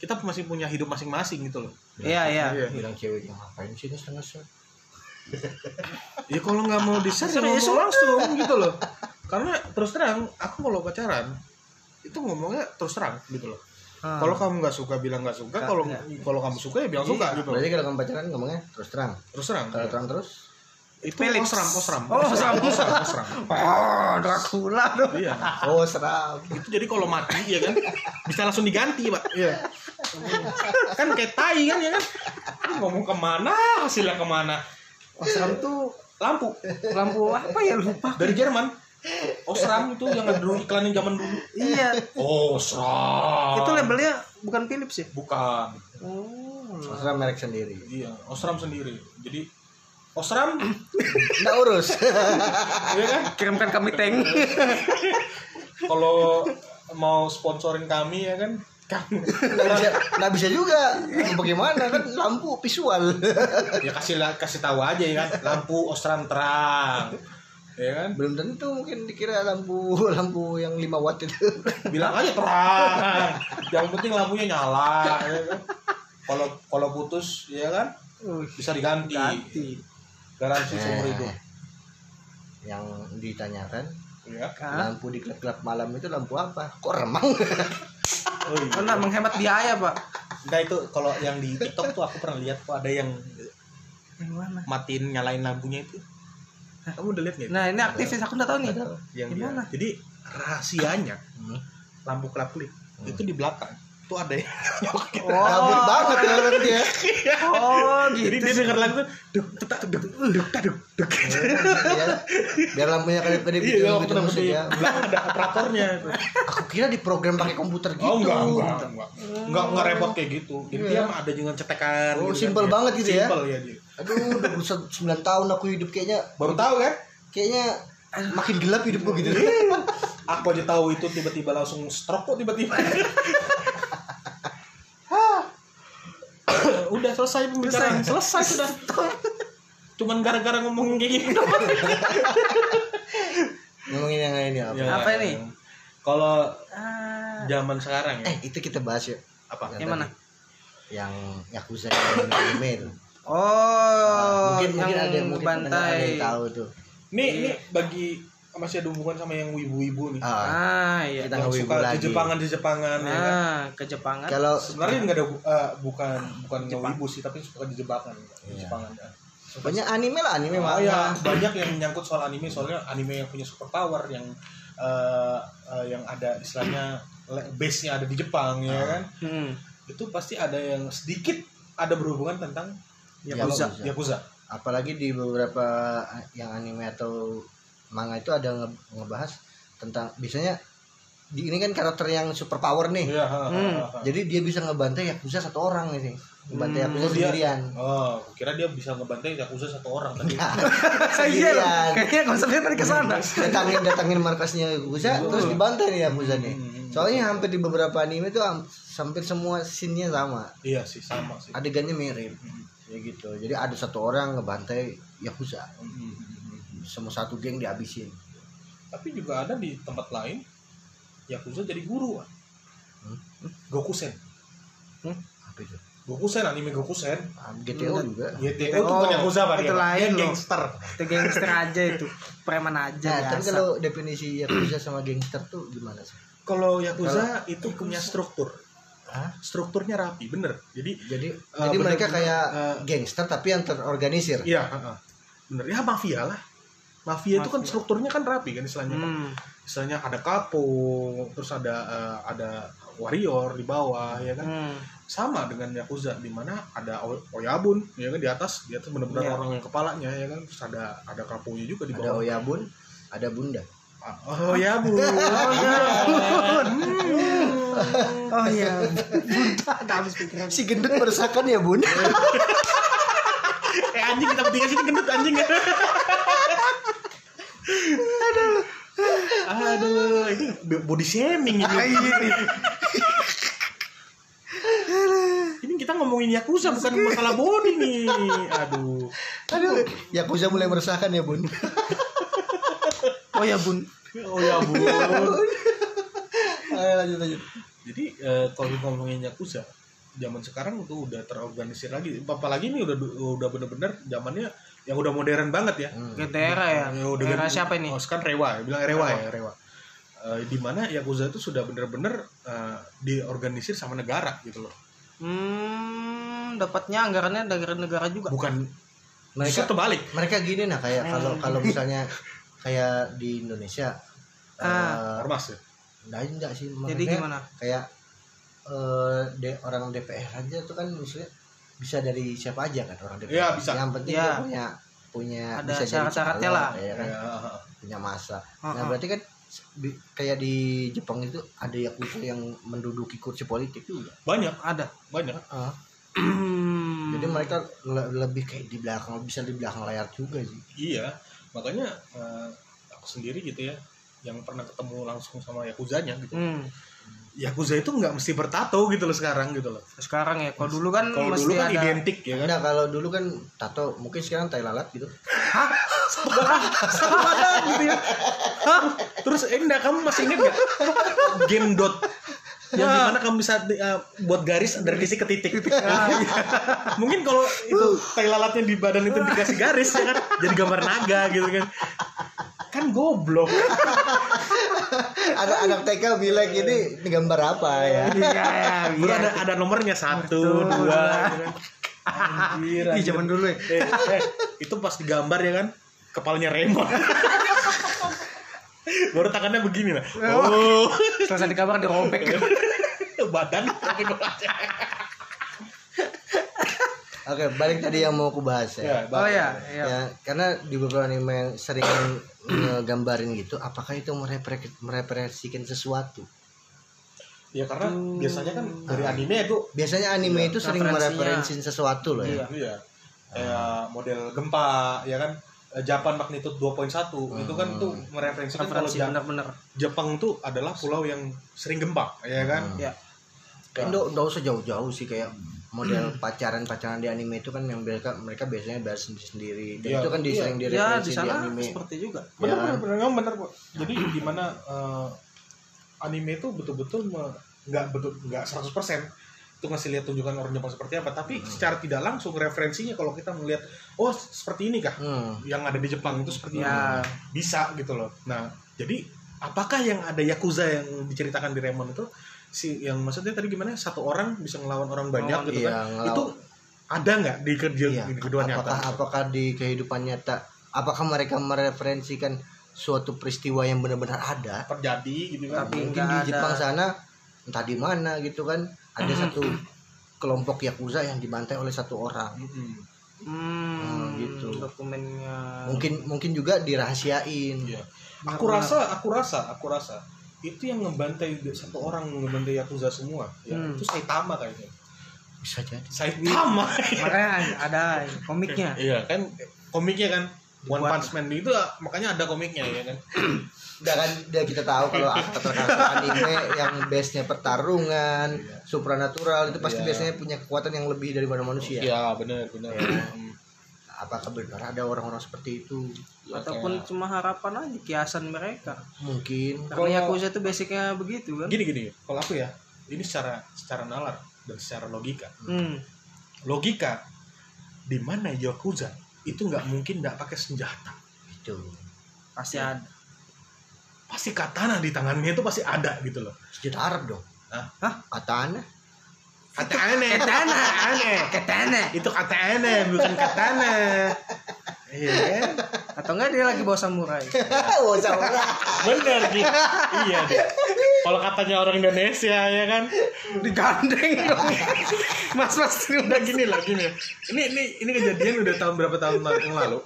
kita masih punya hidup masing-masing gitu loh iya iya Iya. bilang ceweknya ngapain sih setengah set ya kalau nggak mau di share ya Serius? ngomong langsung gitu loh. Karena terus terang aku kalau pacaran itu ngomongnya terus terang gitu loh. Ah. kalau kamu nggak suka bilang nggak suka kalau kalau kamu suka ya bilang suka Iya. gitu berarti kalau kamu pacaran ngomongnya terus terang. Terus terang. Kalau terang terus? Itu Felix. osram osram Oh, osram. osram osram oh Dracula dong iya. Oh seram. Itu jadi kalau mati ya kan? Bisa langsung diganti pak. Iya. Kan kayak tai kan ya kan? Ngomong ke mana hasilnya ke mana osram tuh lampu. Lampu apa ya? Lupa dari Jerman. Osram itu yang ada dulu iklannya zaman dulu. Iya. Osram. Itu labelnya bukan Philips ya? Bukan. Oh. Seram merek sendiri. Iya osram sendiri. Jadi osram nggak urus. Ya kan? Kirimkan kami tank kalau mau sponsorin kami ya kan nggak bisa nggak bisa juga. Bagaimana? Kan lampu visual. Ya kasih kasih tahu aja ya kan? Lampu osram terang. Ya kan? Belum tentu mungkin dikira lampu lampu yang 5 watt itu. Bilang aja terang. Yang penting lampunya nyala ya kan? Kalau kalau putus ya kan? Bisa diganti. Ganti. Garansi seumur hidup. yang ditanyakan ya kan lampu di klub-klub malam itu lampu apa? Kok remang? Oh, iya. karena menghemat biaya pak. Enggak itu kalau yang di TikTok tuh aku pernah lihat kok ada yang yang mana? matiin nyalain lampunya itu. Kamu udah lihat nggak nah ini aktivis aku nggak tahu nih. Yang dia. Gimana? jadi rahasianya Hmm. lampu kelap klip itu di belakang tuh ada yang Kabut banget ya orang dia oh jadi gitu dia denger lagu tuh duk duk duk duk duk duk duk biar, biar lampunya kedip-kedip gitu, iya gitu musik di ya. belakang ada operatornya itu Aku kira diprogram pakai komputer gitu. Oh enggak, enggak, enggak. Enggak, enggak repot kayak gitu. Jadi Iya. dia mah ada dengan cetekan Oh, gitu simple kan. banget gitu ya? Simple ya dia. Aduh, udah 9 tahun aku hidup kayaknya Baru tahu kan? kayaknya makin gelap hidupku gitu. Aku aja tahu itu tiba-tiba langsung stroke kok tiba-tiba. Udah selesai pembicaraan. Selesai sudah. Cuman gara-gara ngomongin kayak gitu. Ngomongin yang lain ya apa? Ya. Apa ini? Kalau ah zaman sekarang ya. Eh, itu kita bahas yuk. Apa? Yang mana? tadi. Yang Yakuza yang anime itu. oh mungkin mungkin yang ada mungkin pendengar ada bantai yang tahu tuh. Nih, ini bagi masih ada hubungan sama yang wibu-wibu nih. Ah, ah iya kita yang suka lagi. di Jepangan di Jepangan ya kan. ah ke Jepangan Kalau sebenarnya nggak ada eh, bukan bukan ngewibu sih tapi suka di Jepangan di Iya. Jepangan ya. banyak anime lah, anime Oh, manga. ya, banyak yang menyangkut soal anime soalnya anime yang punya super power yang eh, eh, yang ada istilahnya base-nya ada di Jepang ya Ah. kan hmm. itu pasti ada yang sedikit ada berhubungan tentang Yakuza. Yakuza. Yakuza. Apalagi di beberapa yang anime atau manga itu ada nge- ngebahas tentang biasanya di ini kan karakter yang super power nih. Iya, ha, ha, Hmm. Jadi dia bisa ngebantai Yakuza satu orang nih. Ngebantai Hmm, Yakuza oh, dia- sendirian. Oh, kira dia bisa ngebantai Yakuza satu orang tadi. iya Sendirian. kayaknya konsepnya tadi ke sana datangin datangin markasnya Yakuza terus dibantai nih Yakuza nih. Hmm. Soalnya hampir di beberapa anime tuh ham- hampir semua scene-nya sama. iya sih sama sih. Adegannya mirip. Ya gitu. Jadi ada satu orang ngebantai Yakuza. Hmm. Semua satu geng dihabisin. Tapi juga ada di tempat lain Yakuza jadi guru. Wan. Hmm? Gokusen. Apa itu? Gokusen anime Gokusen. Ah, GTO juga. GTO itu Oh, bukan Yakuza Pak itu Pak. lain Dia loh. gangster. itu gangster aja itu preman aja Nah, tapi kalau definisi Yakuza sama gangster tuh gimana sih? Kalau Yakuza itu punya struktur. Hah? Strukturnya rapi, bener. Jadi Jadi Eh, jadi mereka bener-bener, kayak eh, gangster tapi yang terorganisir. iya, heeh. bener. Ya mafia lah. Mafia itu kan strukturnya kan rapi kan istilahnya. kan. hmm. Istilahnya ada kapo, terus ada eh, ada warrior di bawah ya kan. Hmm. Sama dengan Yakuza di mana ada Oyabun ya kan di atas, di atas benar-benar Iya. orang yang kepalanya ya kan. Terus ada ada kaponya juga di Ada bawah. Oyabun, ada Bunda. Ah, Oh ya bu. oh iya Udah habis pikiran Si gendut meresahkan ya, Bun. eh anjing kita bertiga sini gendut anjing ya. Aduh, ini body shaming ini. ini kita ngomongin Yakuza bukan masalah body nih. Aduh. Aduh, Yakuza mulai meresahkan ya, Bun. Oh ya bun. Oh ya, Bu. Ayo lanjut lanjut. Jadi eh, kalau ngomongin Yakuza, zaman sekarang tuh udah terorganisir lagi. Apalagi ini udah udah bener-bener zamannya yang udah modern banget ya. Hmm. Getera ya. Ya, udah Era siapa ini? Oh, sekarang Rewa, ya. bilang Rewa ya, Rewa. Eh, di mana Yakuza itu sudah bener-bener eh, diorganisir sama negara gitu loh. Hmm, dapatnya anggarannya dari negara juga. Bukan Mereka terbalik. mereka gini nah kayak kalau kalau misalnya kayak di Indonesia Ah. eh, Ormas ya. Nah, enggak sih. Jadi gimana? Kayak eh de- orang DPR aja tuh kan misalnya bisa dari siapa aja kan orang DPR. Iya, bisa. Yang penting dia punya punya Ada bisa jadi syarat-syaratnya lah. ya kan? Ya, Punya masa. Ah, Nah, ah. berarti kan kayak di Jepang itu ada yakuza yang menduduki kursi politik juga. banyak, Ada. banyak. Hmm. Jadi mereka le- lebih kayak di belakang bisa di belakang layar juga sih. Iya, makanya eh, aku sendiri gitu ya, yang pernah ketemu langsung sama Yakuzanya gitu. Hmm. Yakuza itu nggak mesti bertato gitu loh sekarang gitu loh. Sekarang ya, kalau dulu kan Kalau mesti dulu kan ada. identik ya kan. Nah, kalau dulu kan tato mungkin sekarang tai lalat gitu. Satu badan gitu ya. Hah? Terus eh, enggak kamu masih inget nggak game dot yang di mana kamu bisa eh, buat garis dari titik ke titik. Nah, iya. Mungkin kalau itu tai lalatnya di badan itu dikasih garis ya kan jadi gambar naga gitu kan. Kan goblok. Ada anak TK bilang ini, gambar apa ya? Iya, ya, iya. ada ada nomornya satu, Betul. dua. kan. Anjir, Ih, anjir. zaman dulu ya. Eh, eh, itu pas digambar ya kan kepalanya Raymond. Baru tangannya begini lah. Oh, Selesai di kamar dirobek. badan. Oke, balik tadi yang mau aku bahas ya, ya. Oh ya, Ya, ya. karena di beberapa anime yang sering ngegambarin gitu, apakah itu merepre- merepresentasikan sesuatu? Ya karena biasanya kan dari anime itu Biasanya anime itu sering mereferensin sesuatu loh ya. Iya. iya kayak model gempa ya kan Japan magnitude 2.1 itu kan tuh mereferensikan kalau Referensi Ja- bener-bener. Jepang tuh adalah pulau yang sering gempa ya kan Ya. Kan nggak nggak usah jauh-jauh sih kayak model pacaran-pacaran di anime itu kan yang mereka mereka biasanya bahas sendiri dan Iya, itu kan di iya. sering Ya, direferensi di di, sana anime. seperti juga. bener Ya. bener kamu bener kok jadi di mana eh, anime itu betul-betul nggak betul nggak 100% itu ngasih lihat tunjukan orang Jepang seperti apa tapi secara tidak langsung referensinya kalau kita melihat oh seperti ini kah Hmm. yang ada di Jepang itu seperti Ya. ini bisa gitu loh nah jadi apakah yang ada yakuza yang diceritakan di Remon itu si yang maksudnya tadi gimana satu orang bisa ngelawan orang banyak Ngelawan, gitu iya, kan ngelawan. itu ada nggak di kerja Iya. di kedua nyata apakah apakah di kehidupan nyata apakah mereka mereferensikan suatu peristiwa yang benar-benar ada? terjadi gitu kan Tapi Mungkin di ada. Jepang sana entah di mana gitu kan ada satu kelompok yakuza yang dibantai oleh satu orang. Mm-mm. Hmm, gitu. Dokumennya. Mungkin mungkin juga dirahasiain. Iya. Aku rasa, aku rasa, aku rasa itu yang ngebantai satu orang ngebantai Yakuza semua. Ya, Hmm. itu Saitama kayaknya. Bisa jadi. Saitama. Makanya ada komiknya. Iya kan komiknya kan One Dibuat. Punch Man itu makanya ada komiknya ya kan. Udah kan udah kita tahu kalau karakter anime yang base-nya pertarungan, supranatural itu pasti Iya. biasanya punya kekuatan yang lebih daripada manusia. Iya benar benar. Apakah benar ada orang-orang seperti itu? Ya, Ataupun kayak- cuma harapan aja kiasan mereka. Mungkin. Karena Kalau- Yakuza itu basicnya begitu kan. gini gini. Kalau aku ya ini secara secara nalar dan secara logika. Hmm. Logika di mana Yakuza itu nggak mungkin nggak pakai senjata. Itu. Pasti ada. Pasti katana di tangannya itu pasti ada gitu loh. Senjata Arab dong. Hah? Hah? Katana. Katana. Katana. Katana. Katana. itu katana bukan katana iya kan Atau enggak dia lagi bawa samurai. oh, samurai. bener gitu iya deh kalau katanya orang Indonesia ya kan Digandeng dong. Mas mas ini udah gini lah gini ini ini ini kejadian udah tahun berapa tahun yang lalu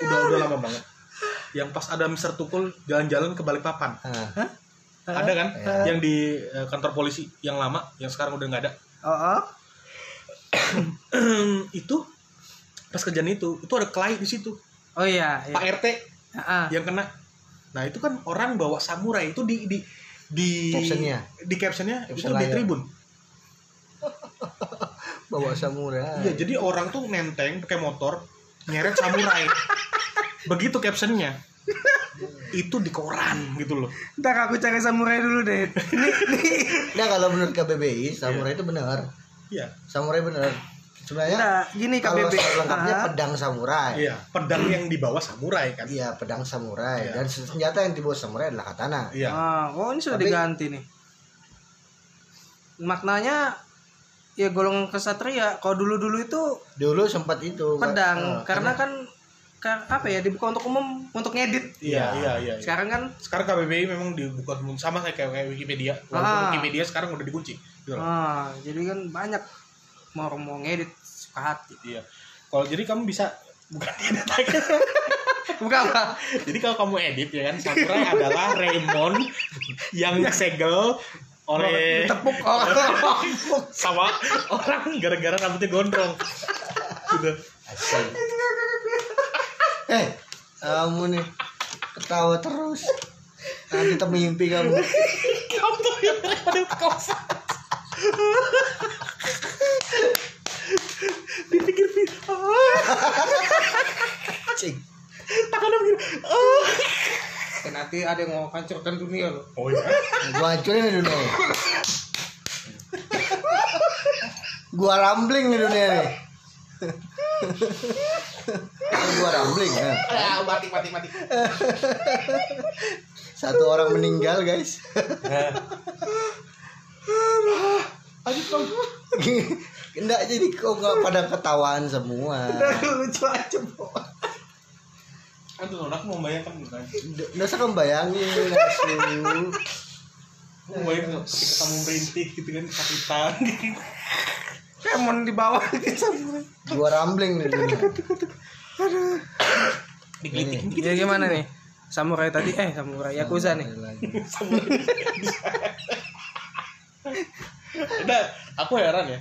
udah udah lama banget yang pas ada Mister Tukul jalan-jalan ke Balikpapan Ah, ada kan Ya. yang di eh, kantor polisi yang lama yang sekarang udah nggak ada Oh, oh. itu pas kejadian itu itu ada klien di situ Oh iya, iya. Pak RT Ah, yang kena Nah itu kan orang bawa samurai itu di di di Captionnya. di captionnya itu Caption di tribun. bawa samurai Iya jadi orang tuh nenteng pakai motor nyeret samurai. Begitu captionnya. Itu di koran gitu loh. Ntar aku cari samurai dulu deh. Nah kalau menurut KBBI samurai itu benar Iya. samurai benar sebenarnya Nah, gini kalau KBB. lengkapnya Ah. pedang samurai Iya. Pedang yang dibawa samurai kan. iya pedang samurai Iya. dan senjata yang dibawa samurai adalah katana Iya. Ah, oh ini sudah Tapi- diganti nih. Maknanya ya golongan kesatria. Kalau dulu-dulu itu dulu sempat itu pedang eh, karena kan ka- apa ya dibuka untuk umum untuk ngedit. Iya, iya, iya. iya. Sekarang kan Sekarang KBBI memang dibuka semua sama kayak kayak Wikipedia. Walaupun Ah. Wikipedia sekarang udah dikunci. Gitu loh. ah, jadi kan banyak mau mau ngedit suka hati. Iya. Kalau jadi kamu bisa bukan edit lagi. Bukan apa? jadi kalau kamu edit ya kan samurai adalah Raymond yang segel oleh Tepuk orang. sama orang gara-gara rambutnya gondrong. Gitu. Eh kamu nih ketawa terus nanti termimpi kamu Kamu tuh yang pada kosa. Dipikir pikir, ah, cing tangannya begini. Ah. Dan nanti ada yang mau hancurkan dunia loh. Oh iya. gua hancurin nih dunia gua rambling nih dunia nih gua rambling ya Ah, mati mati mati. satu orang meninggal guys Aduh kamu. Enggak jadi kok nggak pada ketawaan semua lucu aja. Aduh, aku mau bayangkan bukan. Nggak usah kamu bayangin asu Aku mau bayangkan ketika kamu merintih gitu kan kesakitan. Kayak mau dibawa samurai. Gua rambling nih Digelitik. Ya gimana nih? Samurai tadi eh samurai Yakuza nih. Udah, aku heran ya.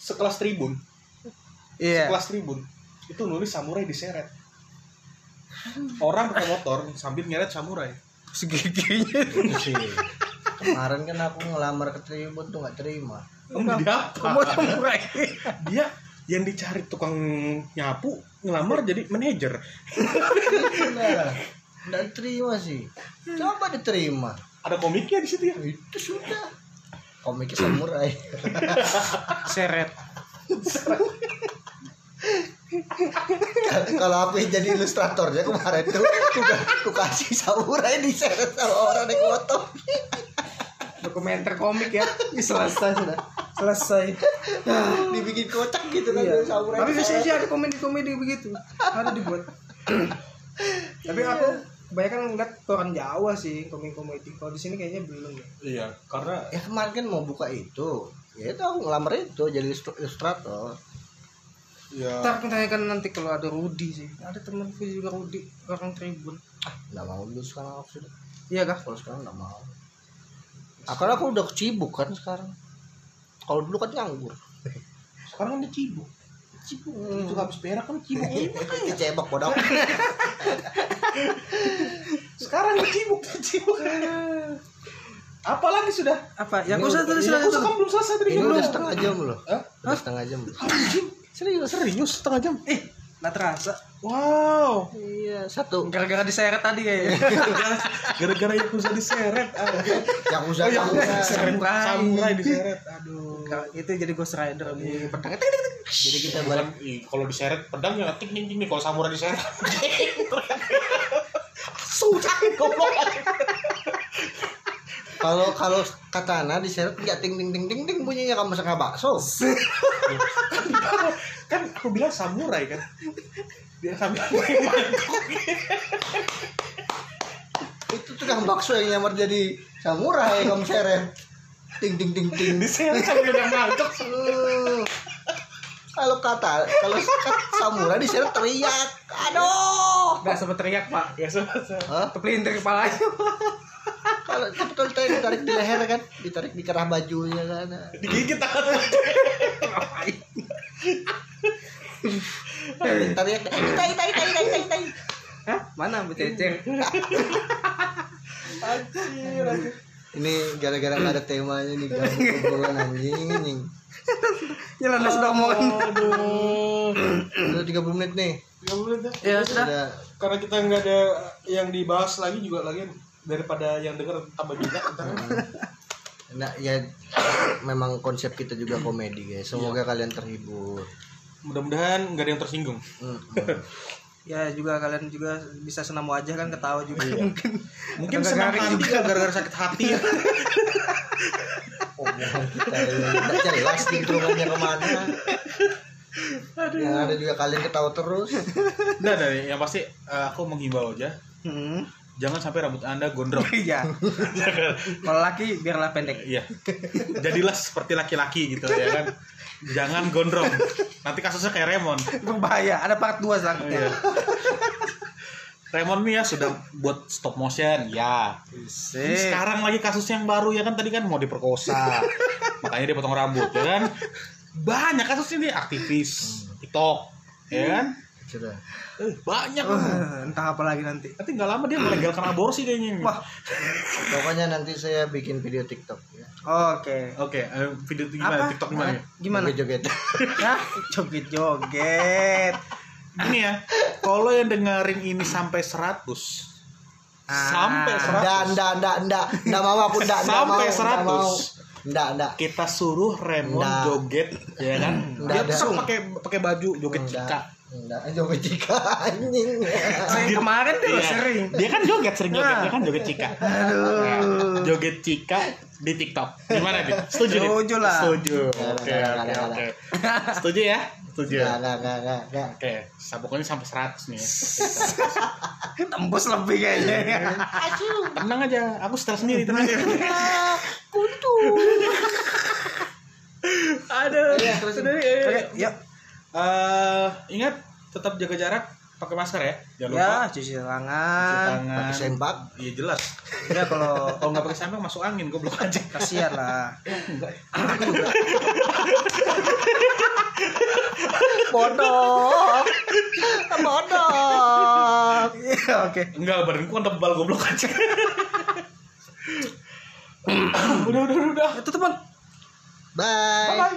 Sekelas tribun, Iya. sekelas tribun itu nulis samurai diseret. Orang pakai motor sambil nyeret samurai. Segiginya. Sih Kemarin kan aku ngelamar ke Tribun tuh nggak terima Dia apa? Kamu samurai. Dia yang dicari tukang nyapu ngelamar jadi manajer. Nah, nggak terima sih Coba diterima Ada komiknya di situ ya. Itu sudah Komiknya samurai Seret. Kalau aku yang jadi ilustratornya kemarin tuh Aku, aku kasih samurai diseret sama orang naik motor Dokumenter komik ya. Selesai sudah. Selesai. Dibikin kocak gitu kan Iya. Tapi biasanya sih ada komedi-komedi begitu. Ada dibuat. Tapi aku kebanyakan ngeliat koran Jawa sih komedi-komedi. Kalau di sini kayaknya belum ya. Iya, karena Ya kemarin kan mau buka itu Ya itu aku ngelamar itu jadi ilustr- ilustrator ya Ntar tanyakan nanti kalau ada Rudi sih. Ada temanku juga Rudi orang Tribun. Nggak mau dulu sekarang aku sudah Iya kah? Kalau sekarang nggak mau Karena aku udah cibuk kan sekarang Kalau dulu kan nganggur sekarang ada cibuk. Cibuk. Itu habis berak kan cibuk. Dicebok bodoh sekarang cibuk, cibuk. Apalagi sudah? Apa? Ya Ini aku udah- sudah Ini sudah aku kan belum selesai tadi. Ini udah setengah jam loh Hah? Udah setengah jam loh Serius, serius setengah jam. Eh, nggak terasa. Wow. Iya satu Gara-gara diseret tadi kayaknya. Gara-gara yang bisa diseret. Yang usah Oh, yang. Samurai. samurai diseret. Aduh. Nah, itu jadi Ghost Rider di pedang. Jadi kita balik kalau diseret pedang ya ting ting ting nih kalau samurai diseret. Susah goblok. Kalau kalau katana diseret nggak ting ting ting ting ting bunyinya kamu setengah bakso. kan aku bilang samurai kan. Dia sambil Itu tukang bakso yang nyamar jadi samurai kamu seret. Ting ting ting ting. diseret sambil udah mangkok. Kalau kata kalau samurai diseret teriak. Aduh. Nggak sempat teriak pak. Ya sudah. Hah? Kepelintir kepalanya. Kalau betul ditarik, ditarik di leher kan, ditarik di kerah bajunya kan. Digigit tangan. Ngapain? Teriak, tai tai tai tai tai tai. Hah? Mana Bu Cecer? Anjir, anjir. Ini gara-gara nggak ada temanya nih gabung obrolan anjing anjing. Jalan sudah omongan. Aduh. Udah 30 menit nih. Tiga menit ya. Ya sudah. Udah Karena kita nggak ada yang dibahas lagi juga lagi daripada yang denger tambah juga. Nah, ya memang konsep kita juga komedi guys. Semoga kalian terhibur. Mudah-mudahan nggak ada yang tersinggung. Hmm. Ya juga kalian juga bisa senam wajah kan ketawa juga mungkin. Mungkin senang garing hati juga. juga gara-gara sakit hati ya. Omongan kita ini nggak jelas ke mana. Yang ada juga kalian ketawa terus. Nah, dari yang pasti eh, aku menghimbau aja Hmm. Jangan sampai rambut anda gondrong. Iya. Kalau laki biarlah pendek. Iya. Jadilah seperti laki-laki gitu ya kan. Jangan gondrong. Nanti kasusnya kayak Remon. Berbahaya. Ada part 2 selanjutnya. Iya. Remon nih ya sudah buat stop motion, ya. Sekarang lagi kasus yang baru ya kan tadi kan mau diperkosa. Makanya dia potong rambut ya kan. Banyak kasus ini aktivis TikTok, ya kan? Eh, banyak. Wah, entah apa lagi nanti. Nanti nggak lama dia melegalkan aborsi kayaknya. ini. Wah, Pokoknya nanti saya bikin video TikTok ya. oke. Oke, eh, video itu gimana? Apa? TikTok gimana? ya? Gimana? Joget-joget. Hah? Joget-joget. Gini ya, kalau yang dengerin ini sampai 100 sampai 100 Nggak, nggak, nggak, nggak. Nggak mau aku, nggak mau. Sampai nggak 100. mau. Nggak, nggak. kita suruh Remon Nggak. joget ya kan Nggak dia tetap pakai pakai baju joget cika Nggak, joget cika anjing. Saya kemarin tuh Iya. sering. dia kan joget sering joget Nah. dia kan joget cika Aduh. Nah, joget cika di TikTok gimana nih setuju? Setuju lah. setuju oke oke oke setuju ya setuju Nggak, nggak, nggak, nggak, nggak. oke sabuknya sampai 100 nih ya. Tembus lebih kayaknya. tenang aja aku setel sendiri tenang aja Kutu. aduh Iya, terus. Sudah, ya, ya. Oke, yuk. Eh, ingat tetap jaga jarak pakai masker ya jangan lupa Ya, cuci Cuci tangan. tangan Pakai sempak. iya jelas Ya kalau kalau nggak pakai sempak masuk angin goblok aja kasihan lah. enggak Bodoh. Bodoh. Iya, oke. enggak badanku kan tebal goblok aja udah udah udah Itu teman. Bye. Bye.